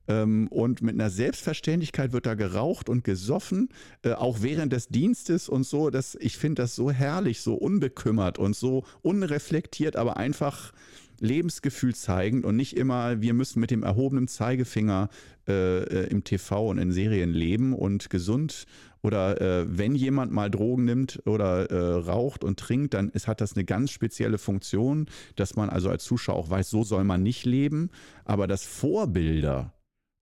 Ähm, und mit einer Selbstverständlichkeit wird da geraucht und gesoffen, äh, auch während des Dienstes und so. Das, ich finde das so herrlich, so unbekümmert und so unreflektiert, aber einfach Lebensgefühl zeigend und nicht immer, wir müssen mit dem erhobenen Zeigefinger äh, äh im TV und in Serien leben und gesund oder äh, wenn jemand mal Drogen nimmt oder äh, raucht und trinkt, dann ist, hat das eine ganz spezielle Funktion, dass man also als Zuschauer auch weiß, so soll man nicht leben, aber dass Vorbilder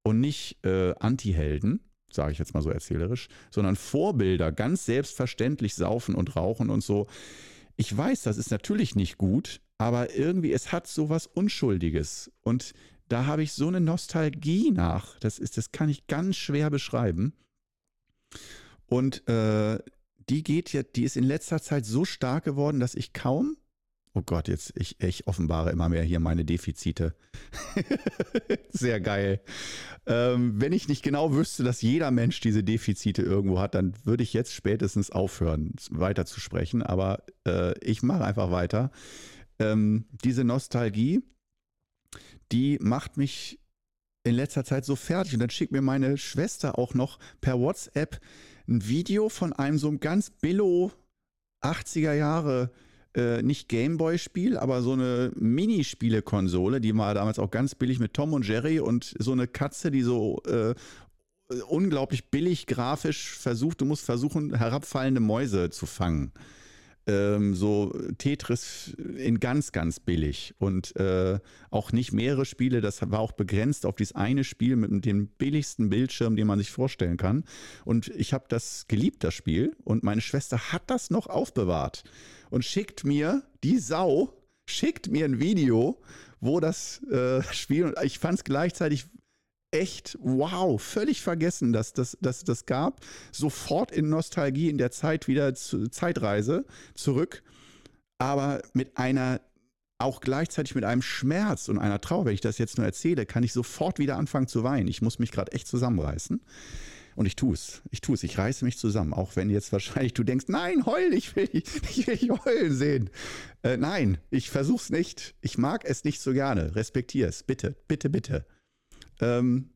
und nicht äh, Anti-Helden, sage ich jetzt mal so erzählerisch, sondern Vorbilder ganz selbstverständlich saufen und rauchen und so. Ich weiß, das ist natürlich nicht gut, aber irgendwie, es hat so was Unschuldiges. Und da habe ich so eine Nostalgie nach. Das ist, das kann ich ganz schwer beschreiben. Und äh, die geht jetzt, die ist in letzter Zeit so stark geworden, dass ich kaum Oh Gott, jetzt, ich, ich offenbare immer mehr hier meine Defizite. [laughs] Sehr geil. Ähm, wenn ich nicht genau wüsste, dass jeder Mensch diese Defizite irgendwo hat, dann würde ich jetzt spätestens aufhören, weiter zu sprechen. Aber äh, ich mache einfach weiter. Ähm, diese Nostalgie, die macht mich in letzter Zeit so fertig. Und dann schickt mir meine Schwester auch noch per WhatsApp ein Video von einem so einem ganz billo 80er Jahre äh, nicht Gameboy-Spiel, aber so eine Minispiele-Konsole, die war damals auch ganz billig mit Tom und Jerry und so eine Katze, die so äh, unglaublich billig grafisch versucht, du musst versuchen, herabfallende Mäuse zu fangen ähm, so Tetris in ganz, ganz billig und äh, auch nicht mehrere Spiele. Das war auch begrenzt auf dieses eine Spiel mit dem billigsten Bildschirm, den man sich vorstellen kann. Und ich habe das geliebt, das Spiel. Und meine Schwester hat das noch aufbewahrt und schickt mir die Sau, schickt mir ein Video, wo das äh, Spiel, ich fand es gleichzeitig echt wow, völlig vergessen, dass das, dass das gab. Sofort in Nostalgie in der Zeit wieder zu, Zeitreise zurück, aber mit einer auch gleichzeitig mit einem Schmerz und einer Trauer, wenn ich das jetzt nur erzähle, kann ich sofort wieder anfangen zu weinen. Ich muss mich gerade echt zusammenreißen. Und ich tue es. Ich tue es. Ich reiße mich zusammen. Auch wenn jetzt wahrscheinlich du denkst, nein, heul, ich will, [laughs] ich will dich heulen sehen. Äh, nein, ich versuche es nicht. Ich mag es nicht so gerne. Respektiere es. Bitte, bitte, bitte. Ähm,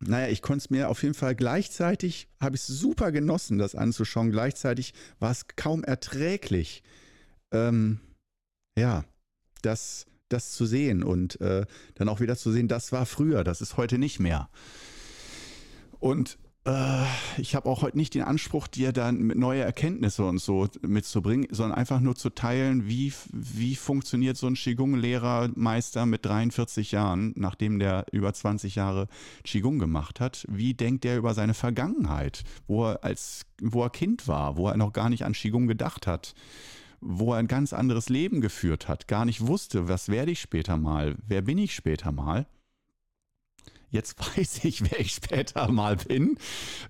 naja, ich konnte es mir auf jeden Fall gleichzeitig, habe ich super genossen, das anzuschauen. Gleichzeitig war es kaum erträglich, ähm, ja, das, das zu sehen und äh, dann auch wieder zu sehen, das war früher, das ist heute nicht mehr. Und ich habe auch heute nicht den Anspruch, dir dann neue Erkenntnisse und so mitzubringen, sondern einfach nur zu teilen, wie, wie funktioniert so ein Qigong-Lehrermeister mit 43 Jahren, nachdem der über 20 Jahre Qigong gemacht hat. Wie denkt der über seine Vergangenheit, wo er als, wo er Kind war, wo er noch gar nicht an Qigong gedacht hat? wo er ein ganz anderes Leben geführt hat, gar nicht wusste, was werde ich später mal, wer bin ich später mal. Jetzt [laughs] weiß ich, wer ich später mal bin.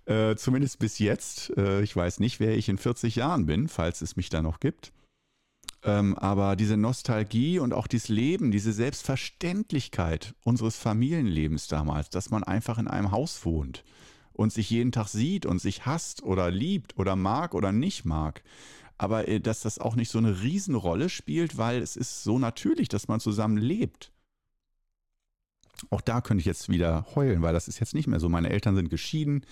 Äh, zumindest bis jetzt. Äh, ich weiß nicht, wer ich in 40 Jahren bin, falls es mich da noch gibt. Ähm, aber diese Nostalgie und auch dieses Leben, diese Selbstverständlichkeit unseres Familienlebens damals, dass man einfach in einem Haus wohnt und sich jeden Tag sieht und sich hasst oder liebt oder mag oder nicht mag. Aber äh, dass das auch nicht so eine Riesenrolle spielt, weil es ist so natürlich, dass man zusammen lebt. Auch da könnte ich jetzt wieder heulen, weil das ist jetzt nicht mehr so. Meine Eltern sind geschieden.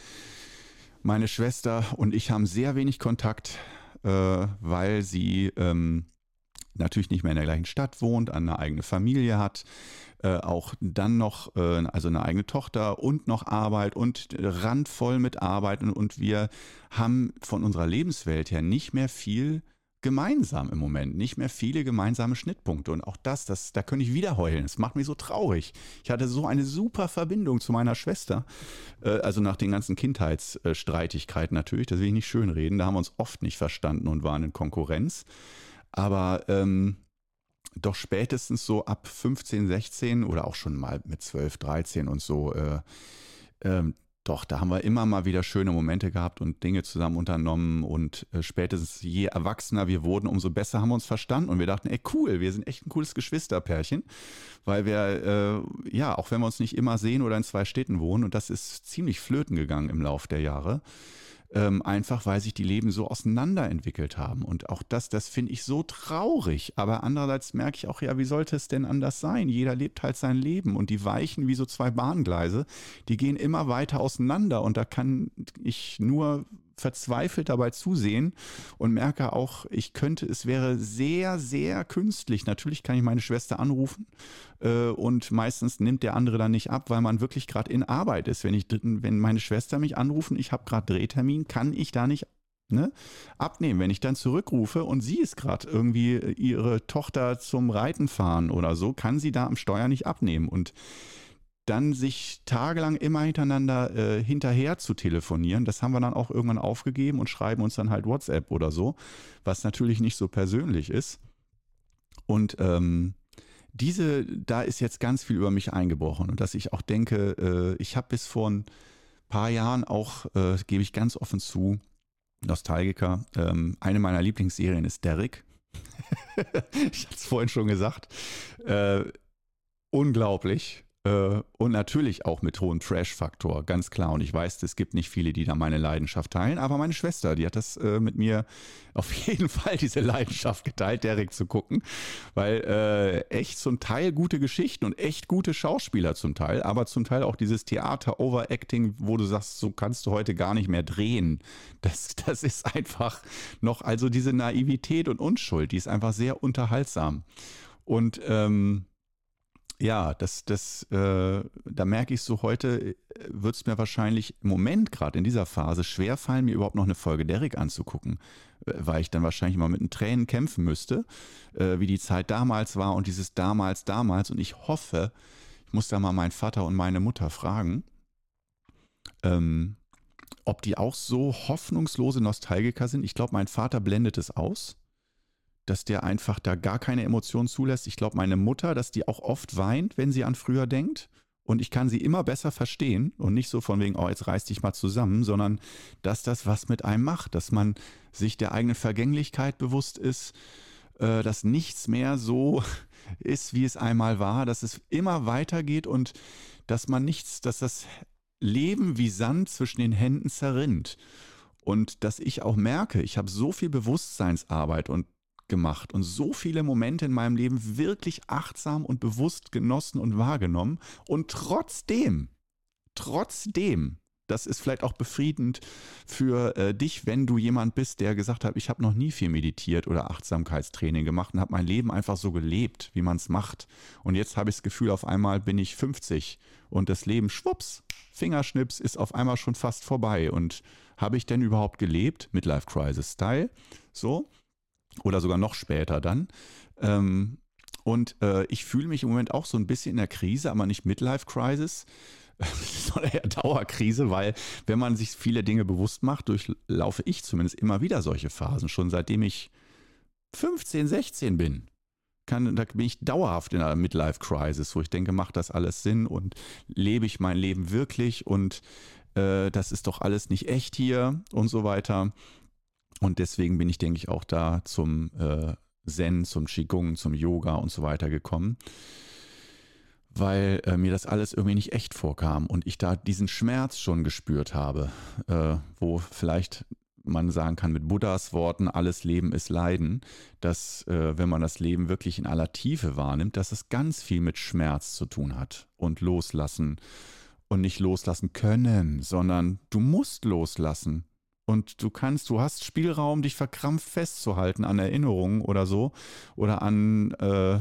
Meine Schwester und ich haben sehr wenig Kontakt, äh, weil sie ähm, natürlich nicht mehr in der gleichen Stadt wohnt, eine eigene Familie hat, äh, auch dann noch, äh, also eine eigene Tochter und noch Arbeit und randvoll mit Arbeit und, und wir haben von unserer Lebenswelt her nicht mehr viel gemeinsam im Moment, nicht mehr viele gemeinsame Schnittpunkte. Und auch das, das da könnte ich wieder heulen. Es macht mich so traurig. Ich hatte so eine super Verbindung zu meiner Schwester. Äh, also nach den ganzen Kindheitsstreitigkeiten natürlich, das will ich nicht schönreden. Da haben wir uns oft nicht verstanden und waren in Konkurrenz. Aber ähm, doch spätestens so ab 15, 16 oder auch schon mal mit 12, 13 und so, äh, ähm, doch, da haben wir immer mal wieder schöne Momente gehabt und Dinge zusammen unternommen und äh, spätestens je erwachsener wir wurden, umso besser haben wir uns verstanden und wir dachten, ey cool, wir sind echt ein cooles Geschwisterpärchen, weil wir, äh, ja, auch wenn wir uns nicht immer sehen oder in zwei Städten wohnen und das ist ziemlich flöten gegangen im Lauf der Jahre, ähm, einfach weil sich die Leben so auseinanderentwickelt haben. Und auch das, das finde ich so traurig. Aber andererseits merke ich auch, ja, wie sollte es denn anders sein? Jeder lebt halt sein Leben und die weichen wie so zwei Bahngleise, die gehen immer weiter auseinander. Und da kann ich nur verzweifelt dabei zusehen und merke auch, ich könnte, es wäre sehr, sehr künstlich. Natürlich kann ich meine Schwester anrufen äh, und meistens nimmt der andere dann nicht ab, weil man wirklich gerade in Arbeit ist. Wenn ich, wenn meine Schwester mich anrufen, ich habe gerade Drehtermin, kann ich da nicht Ne, abnehmen. Wenn ich dann zurückrufe und sie ist gerade irgendwie ihre Tochter zum Reiten fahren oder so, kann sie da am Steuer nicht abnehmen. Und dann sich tagelang immer hintereinander äh, hinterher zu telefonieren. Das haben wir dann auch irgendwann aufgegeben und schreiben uns dann halt WhatsApp oder so, was natürlich nicht so persönlich ist. Und ähm, diese, da ist jetzt ganz viel über mich eingebrochen und dass ich auch denke, äh, ich habe bis vor ein paar Jahren auch, äh, gebe ich ganz offen zu, Nostalgiker, ähm, eine meiner Lieblingsserien ist Derrick. [laughs] ich hatte es vorhin schon gesagt. Äh, unglaublich. Äh, und natürlich auch mit hohem Trash-Faktor, ganz klar. Und ich weiß, es gibt nicht viele, die da meine Leidenschaft teilen, aber meine Schwester, die hat das äh, mit mir [laughs] auf jeden Fall diese Leidenschaft geteilt, Derek zu gucken, weil äh, echt zum Teil gute Geschichten und echt gute Schauspieler zum Teil, aber zum Teil auch dieses Theater-Overacting, wo du sagst, so kannst du heute gar nicht mehr drehen. Das, das ist einfach noch, also diese Naivität und Unschuld, die ist einfach sehr unterhaltsam. Und ähm, ja, das, das, äh, da merke ich so, heute äh, wird es mir wahrscheinlich im Moment gerade in dieser Phase schwer fallen, mir überhaupt noch eine Folge Derek anzugucken, äh, weil ich dann wahrscheinlich mal mit den Tränen kämpfen müsste, äh, wie die Zeit damals war und dieses damals, damals. Und ich hoffe, ich muss da mal meinen Vater und meine Mutter fragen, ähm, ob die auch so hoffnungslose Nostalgiker sind. Ich glaube, mein Vater blendet es aus dass der einfach da gar keine Emotionen zulässt. Ich glaube, meine Mutter, dass die auch oft weint, wenn sie an früher denkt. Und ich kann sie immer besser verstehen und nicht so von wegen, oh, jetzt reiß dich mal zusammen, sondern dass das was mit einem macht, dass man sich der eigenen Vergänglichkeit bewusst ist, äh, dass nichts mehr so [laughs] ist, wie es einmal war, dass es immer weitergeht und dass man nichts, dass das Leben wie Sand zwischen den Händen zerrinnt. Und dass ich auch merke, ich habe so viel Bewusstseinsarbeit und gemacht und so viele Momente in meinem Leben wirklich achtsam und bewusst genossen und wahrgenommen. Und trotzdem, trotzdem, das ist vielleicht auch befriedend für äh, dich, wenn du jemand bist, der gesagt hat, ich habe noch nie viel meditiert oder Achtsamkeitstraining gemacht und habe mein Leben einfach so gelebt, wie man es macht. Und jetzt habe ich das Gefühl, auf einmal bin ich 50 und das Leben, schwupps, Fingerschnips, ist auf einmal schon fast vorbei. Und habe ich denn überhaupt gelebt? Midlife Crisis Style. So oder sogar noch später dann. Ähm, und äh, ich fühle mich im Moment auch so ein bisschen in der Krise, aber nicht Midlife-Crisis, sondern [laughs] eher Dauerkrise, weil wenn man sich viele Dinge bewusst macht, durchlaufe ich zumindest immer wieder solche Phasen, schon seitdem ich 15, 16 bin. Kann, da bin ich dauerhaft in einer Midlife-Crisis, wo ich denke, macht das alles Sinn und lebe ich mein Leben wirklich und äh, das ist doch alles nicht echt hier und so weiter. Und deswegen bin ich, denke ich, auch da zum äh, Zen, zum Qigong, zum Yoga und so weiter gekommen, weil äh, mir das alles irgendwie nicht echt vorkam und ich da diesen Schmerz schon gespürt habe, äh, wo vielleicht man sagen kann mit Buddhas Worten, alles Leben ist Leiden, dass äh, wenn man das Leben wirklich in aller Tiefe wahrnimmt, dass es ganz viel mit Schmerz zu tun hat und loslassen und nicht loslassen können, sondern du musst loslassen. Und du kannst, du hast Spielraum, dich verkrampft festzuhalten an Erinnerungen oder so oder an äh,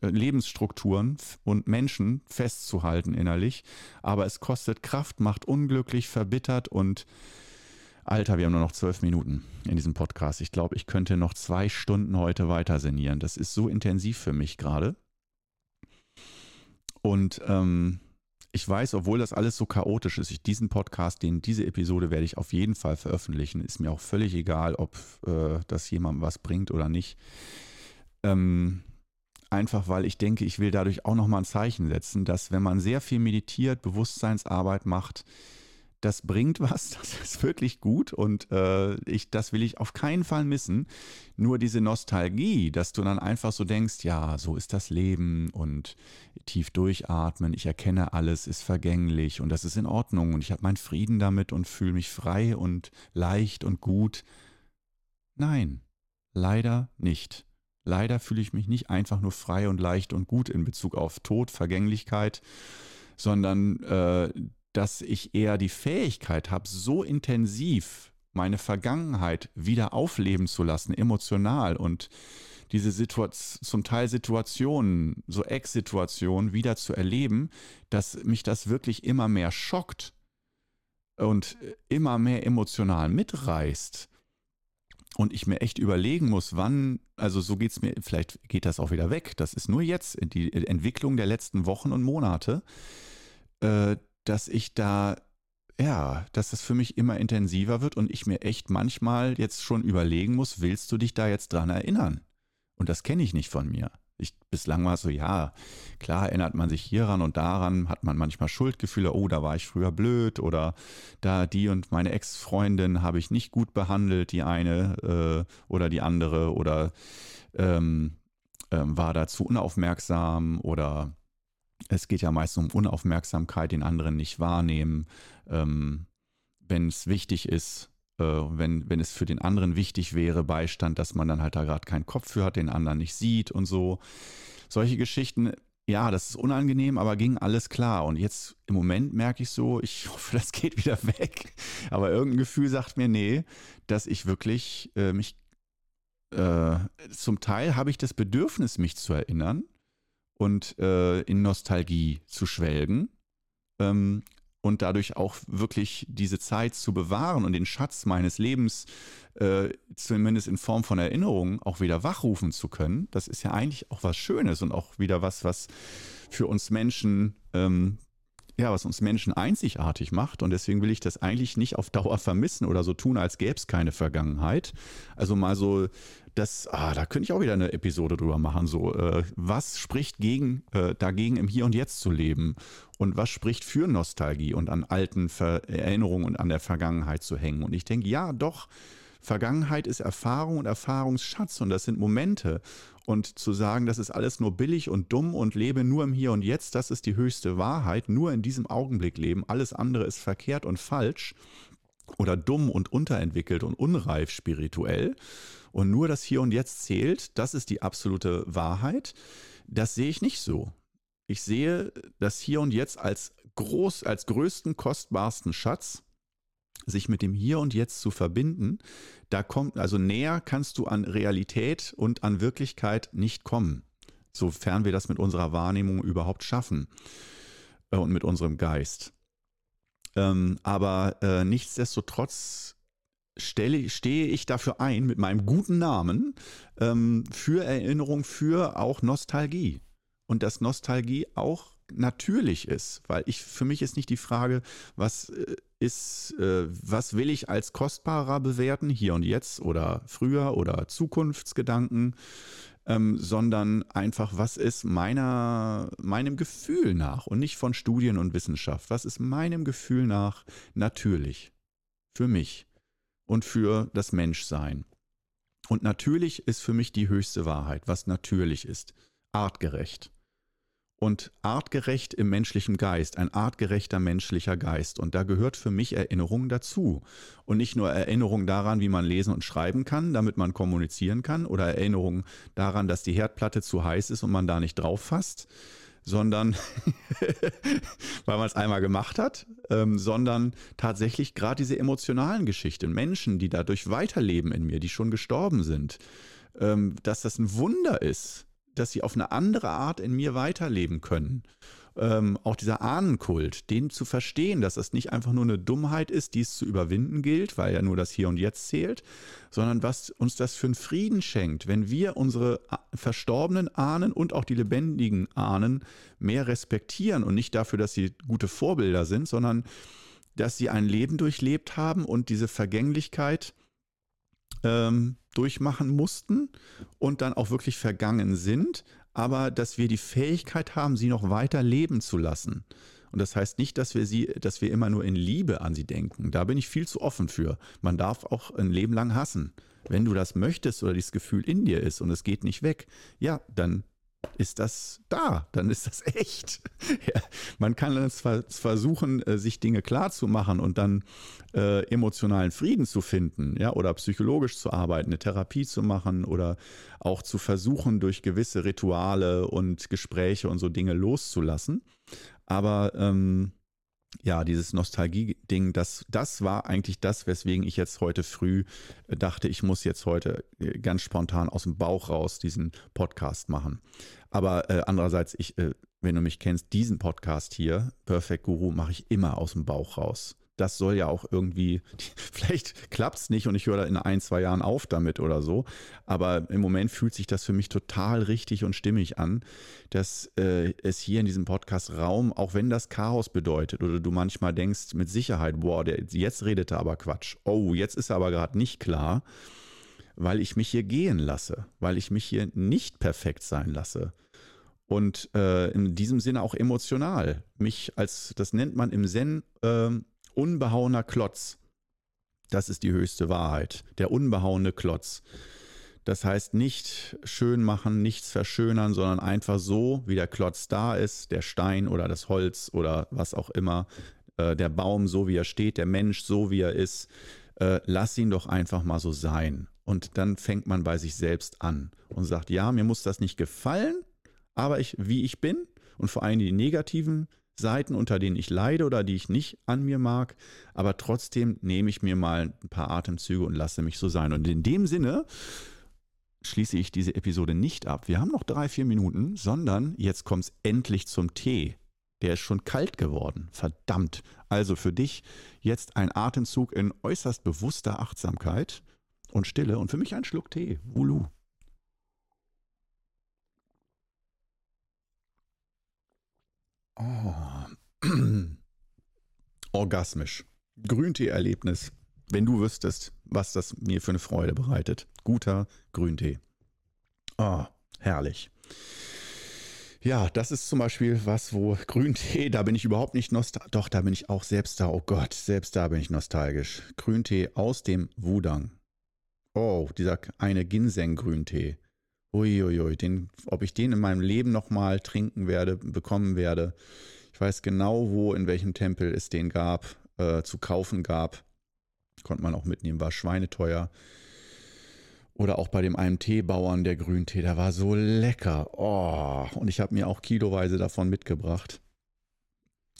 Lebensstrukturen und Menschen festzuhalten innerlich. Aber es kostet Kraft, macht unglücklich, verbittert und Alter, wir haben nur noch zwölf Minuten in diesem Podcast. Ich glaube, ich könnte noch zwei Stunden heute weiter sinnieren. Das ist so intensiv für mich gerade. Und ähm, ich weiß, obwohl das alles so chaotisch ist, ich diesen Podcast, den, diese Episode werde ich auf jeden Fall veröffentlichen. Ist mir auch völlig egal, ob äh, das jemandem was bringt oder nicht. Ähm, einfach weil ich denke, ich will dadurch auch nochmal ein Zeichen setzen, dass wenn man sehr viel meditiert, Bewusstseinsarbeit macht, das bringt was, [laughs] das ist wirklich gut und äh, ich, das will ich auf keinen Fall missen. Nur diese Nostalgie, dass du dann einfach so denkst, ja, so ist das Leben und tief durchatmen, ich erkenne alles, ist vergänglich und das ist in Ordnung und ich habe meinen Frieden damit und fühle mich frei und leicht und gut. Nein, leider nicht. Leider fühle ich mich nicht einfach nur frei und leicht und gut in Bezug auf Tod, Vergänglichkeit, sondern äh, dass ich eher die Fähigkeit habe, so intensiv meine Vergangenheit wieder aufleben zu lassen, emotional und diese Situation, zum Teil Situationen, so Ex-Situationen wieder zu erleben, dass mich das wirklich immer mehr schockt und immer mehr emotional mitreißt. Und ich mir echt überlegen muss, wann, also so geht es mir, vielleicht geht das auch wieder weg. Das ist nur jetzt die Entwicklung der letzten Wochen und Monate, äh, dass ich da, ja, dass das für mich immer intensiver wird und ich mir echt manchmal jetzt schon überlegen muss, willst du dich da jetzt dran erinnern? Und das kenne ich nicht von mir. Ich, bislang war es so, ja, klar erinnert man sich hieran und daran, hat man manchmal Schuldgefühle, oh, da war ich früher blöd oder da die und meine Ex-Freundin habe ich nicht gut behandelt, die eine äh, oder die andere oder ähm, ähm, war da zu unaufmerksam oder es geht ja meist um Unaufmerksamkeit, den anderen nicht wahrnehmen. Ähm, wenn es wichtig ist, äh, wenn, wenn es für den anderen wichtig wäre, Beistand, dass man dann halt da gerade keinen Kopf für hat, den anderen nicht sieht und so. Solche Geschichten, ja, das ist unangenehm, aber ging alles klar. Und jetzt im Moment merke ich so, ich [laughs] hoffe, das geht wieder weg. Aber irgendein Gefühl sagt mir, nee, dass ich wirklich äh, mich, äh, zum Teil habe ich das Bedürfnis, mich zu erinnern und äh, in Nostalgie zu schwelgen. Ähm, und dadurch auch wirklich diese Zeit zu bewahren und den Schatz meines Lebens äh, zumindest in Form von Erinnerungen auch wieder wachrufen zu können, das ist ja eigentlich auch was Schönes und auch wieder was, was für uns Menschen ähm, ja, was uns Menschen einzigartig macht. Und deswegen will ich das eigentlich nicht auf Dauer vermissen oder so tun, als gäbe es keine Vergangenheit. Also mal so, das, ah, da könnte ich auch wieder eine Episode drüber machen. So, äh, was spricht gegen, äh, dagegen, im Hier und Jetzt zu leben? Und was spricht für Nostalgie und an alten Ver Erinnerungen und an der Vergangenheit zu hängen? Und ich denke, ja, doch, Vergangenheit ist Erfahrung und Erfahrungsschatz und das sind Momente. Und zu sagen, das ist alles nur billig und dumm und lebe nur im Hier und Jetzt, das ist die höchste Wahrheit, nur in diesem Augenblick leben, alles andere ist verkehrt und falsch oder dumm und unterentwickelt und unreif spirituell und nur das Hier und Jetzt zählt, das ist die absolute Wahrheit. Das sehe ich nicht so. Ich sehe das Hier und Jetzt als groß, als größten, kostbarsten Schatz sich mit dem Hier und Jetzt zu verbinden, da kommt, also näher kannst du an Realität und an Wirklichkeit nicht kommen, sofern wir das mit unserer Wahrnehmung überhaupt schaffen äh, und mit unserem Geist. Ähm, aber äh, nichtsdestotrotz stelle, stehe ich dafür ein, mit meinem guten Namen, ähm, für Erinnerung, für auch Nostalgie. Und dass Nostalgie auch natürlich ist, weil ich für mich ist nicht die Frage, was äh, ist, äh, was will ich als kostbarer bewerten, hier und jetzt oder früher oder Zukunftsgedanken, ähm, sondern einfach, was ist meiner, meinem Gefühl nach und nicht von Studien und Wissenschaft, was ist meinem Gefühl nach natürlich für mich und für das Menschsein. Und natürlich ist für mich die höchste Wahrheit, was natürlich ist, artgerecht und artgerecht im menschlichen Geist, ein artgerechter menschlicher Geist. Und da gehört für mich Erinnerung dazu. Und nicht nur Erinnerung daran, wie man lesen und schreiben kann, damit man kommunizieren kann, oder Erinnerung daran, dass die Herdplatte zu heiß ist und man da nicht drauf fasst, sondern [laughs] weil man es einmal gemacht hat, ähm, sondern tatsächlich gerade diese emotionalen Geschichten, Menschen, die dadurch weiterleben in mir, die schon gestorben sind, ähm, dass das ein Wunder ist dass sie auf eine andere Art in mir weiterleben können. Ähm, auch dieser Ahnenkult, den zu verstehen, dass das nicht einfach nur eine Dummheit ist, die es zu überwinden gilt, weil ja nur das Hier und Jetzt zählt, sondern was uns das für einen Frieden schenkt, wenn wir unsere verstorbenen Ahnen und auch die lebendigen Ahnen mehr respektieren und nicht dafür, dass sie gute Vorbilder sind, sondern dass sie ein Leben durchlebt haben und diese Vergänglichkeit ähm, durchmachen mussten und dann auch wirklich vergangen sind, aber dass wir die Fähigkeit haben, sie noch weiter leben zu lassen. Und das heißt nicht, dass wir sie, dass wir immer nur in Liebe an sie denken. Da bin ich viel zu offen für. Man darf auch ein Leben lang hassen. Wenn du das möchtest oder dieses Gefühl in dir ist und es geht nicht weg, ja, dann ist das da, dann ist das echt. [laughs] Ja, man kann es versuchen, äh, sich Dinge klarzumachen und dann äh, emotionalen Frieden zu finden, ja, oder psychologisch zu arbeiten, eine Therapie zu machen oder auch zu versuchen, durch gewisse Rituale und Gespräche und so Dinge loszulassen. Aber ähm, ja, dieses Nostalgie-Ding, das, das war eigentlich das, weswegen ich jetzt heute früh äh, dachte, ich muss jetzt heute äh, ganz spontan aus dem Bauch raus diesen Podcast machen. Aber äh, andererseits, ich, äh, wenn du mich kennst, diesen Podcast hier, Perfect Guru, mache ich immer aus dem Bauch raus das soll ja auch irgendwie, [laughs] vielleicht klappt es nicht und ich höre da in ein, zwei Jahren auf damit oder so. Aber im Moment fühlt sich das für mich total richtig und stimmig an, dass äh, es hier in diesem Podcast Raum, auch wenn das Chaos bedeutet oder du manchmal denkst mit Sicherheit, boah, der, jetzt redet er aber Quatsch. Oh, jetzt ist er aber gerade nicht klar. weil ich mich hier gehen lasse, weil ich mich hier nicht perfekt sein lasse. Und äh, in diesem Sinne auch emotional. Mich als, das nennt man im Zen, äh, unbehauener Klotz. Das ist die höchste Wahrheit. Der unbehauene Klotz. Das heißt nicht schön machen, nichts verschönern, sondern einfach so, wie der Klotz da ist, der Stein oder das Holz oder was auch immer, äh, der Baum so wie er steht, der Mensch so wie er ist, äh, lass ihn doch einfach mal so sein. Und dann fängt man bei sich selbst an und sagt, ja, mir muss das nicht gefallen, aber ich, wie ich bin und vor allem die negativen Seiten, unter denen ich leide oder die ich nicht an mir mag, aber trotzdem nehme ich mir mal ein paar Atemzüge und lasse mich so sein. Und in dem Sinne schließe ich diese Episode nicht ab. Wir haben noch drei, vier Minuten, sondern jetzt kommt es endlich zum Tee. Der ist schon kalt geworden. Verdammt. Also für dich jetzt ein Atemzug in äußerst bewusster Achtsamkeit und Stille und für mich ein Schluck Tee. Wulu. Oh. [clears throat] Orgasmisch. Grüntee-Erlebnis. Wenn du wüsstest, was das mir für eine Freude bereitet. Guter Grüntee. Oh, herrlich. Ja, das ist zum Beispiel was, wo Grüntee, da bin ich überhaupt nicht nostalgisch. Doch, da bin ich auch selbst da. Oh Gott, selbst da bin ich nostalgisch. Grüntee aus dem Wudang. Oh, dieser eine Ginseng-Grüntee. Uiuiui, den, ob ich den in meinem Leben nochmal trinken werde, bekommen werde. Ich weiß genau, wo, in welchem Tempel es den gab, äh, zu kaufen gab. Konnte man auch mitnehmen, war schweineteuer. Oder auch bei dem einen Teebauern, der Grüntee, der war so lecker. Oh, und ich habe mir auch kiloweise davon mitgebracht.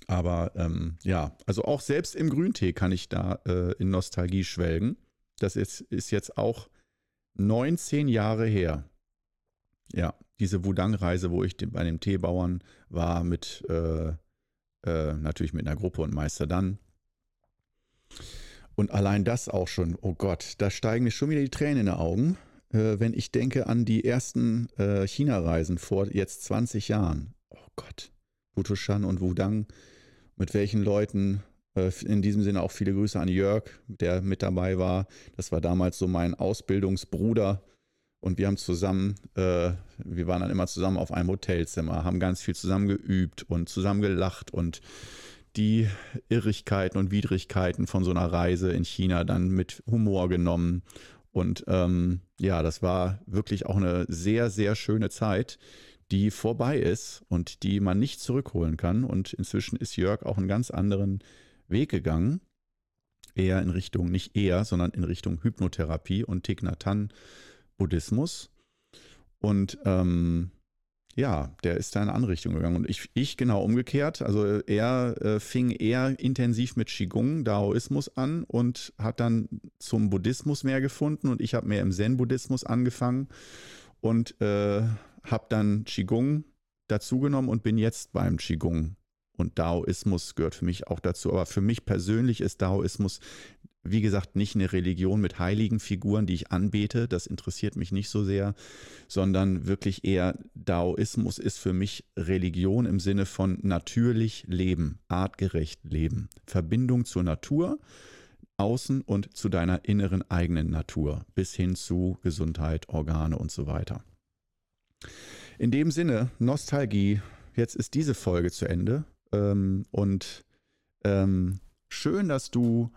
Aber ähm, ja, also auch selbst im Grüntee kann ich da äh, in Nostalgie schwelgen. Das ist, ist jetzt auch 19 Jahre her. Ja, diese Wudang-Reise, wo ich bei dem Teebauern war, mit äh, äh, natürlich mit einer Gruppe und Meister dann. Und allein das auch schon, oh Gott, da steigen mir schon wieder die Tränen in die Augen, äh, wenn ich denke an die ersten äh, China-Reisen vor jetzt 20 Jahren. Oh Gott, Wutushan und Wudang, mit welchen Leuten, äh, in diesem Sinne auch viele Grüße an Jörg, der mit dabei war. Das war damals so mein Ausbildungsbruder. Und wir haben zusammen, äh, wir waren dann immer zusammen auf einem Hotelzimmer, haben ganz viel zusammen geübt und zusammen gelacht und die Irrigkeiten und Widrigkeiten von so einer Reise in China dann mit Humor genommen. Und ähm, ja, das war wirklich auch eine sehr, sehr schöne Zeit, die vorbei ist und die man nicht zurückholen kann. Und inzwischen ist Jörg auch einen ganz anderen Weg gegangen. Eher in Richtung, nicht eher, sondern in Richtung Hypnotherapie und Thich-Nhat-Buddhismus. Und ähm, ja, der ist da in eine andere Richtung gegangen. Und ich, ich genau umgekehrt. Also er äh, fing eher intensiv mit Qigong, Daoismus an und hat dann zum Buddhismus mehr gefunden. Und ich habe mehr im Zen-Buddhismus angefangen und äh, habe dann Qigong dazugenommen und bin jetzt beim Qigong. Und Daoismus gehört für mich auch dazu. Aber für mich persönlich ist Daoismus wie gesagt, nicht eine Religion mit heiligen Figuren, die ich anbete, das interessiert mich nicht so sehr, sondern wirklich eher Daoismus ist für mich Religion im Sinne von natürlich leben, artgerecht leben, Verbindung zur Natur, außen und zu deiner inneren eigenen Natur, bis hin zu Gesundheit, Organe und so weiter. In dem Sinne, Nostalgie, jetzt ist diese Folge zu Ende ähm, und ähm, schön, dass du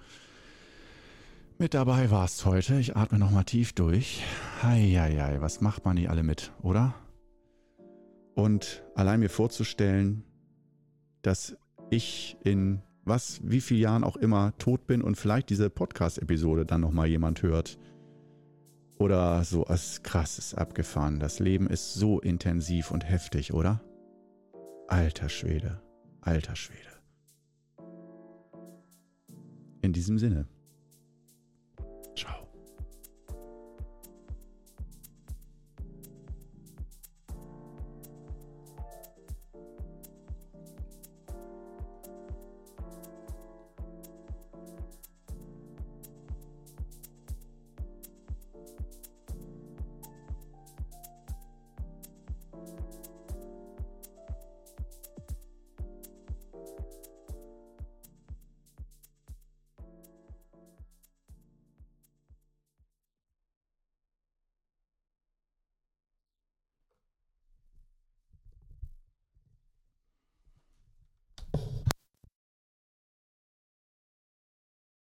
mit dabei warst heute. Ich atme nochmal tief durch. Heieiei, was macht man nicht alle mit, oder? Und allein mir vorzustellen, dass ich in was, wie vielen Jahren auch immer tot bin und vielleicht diese Podcast-Episode dann nochmal jemand hört. Oder so als krasses abgefahren. Das Leben ist so intensiv und heftig, oder? Alter Schwede, alter Schwede. In diesem Sinne.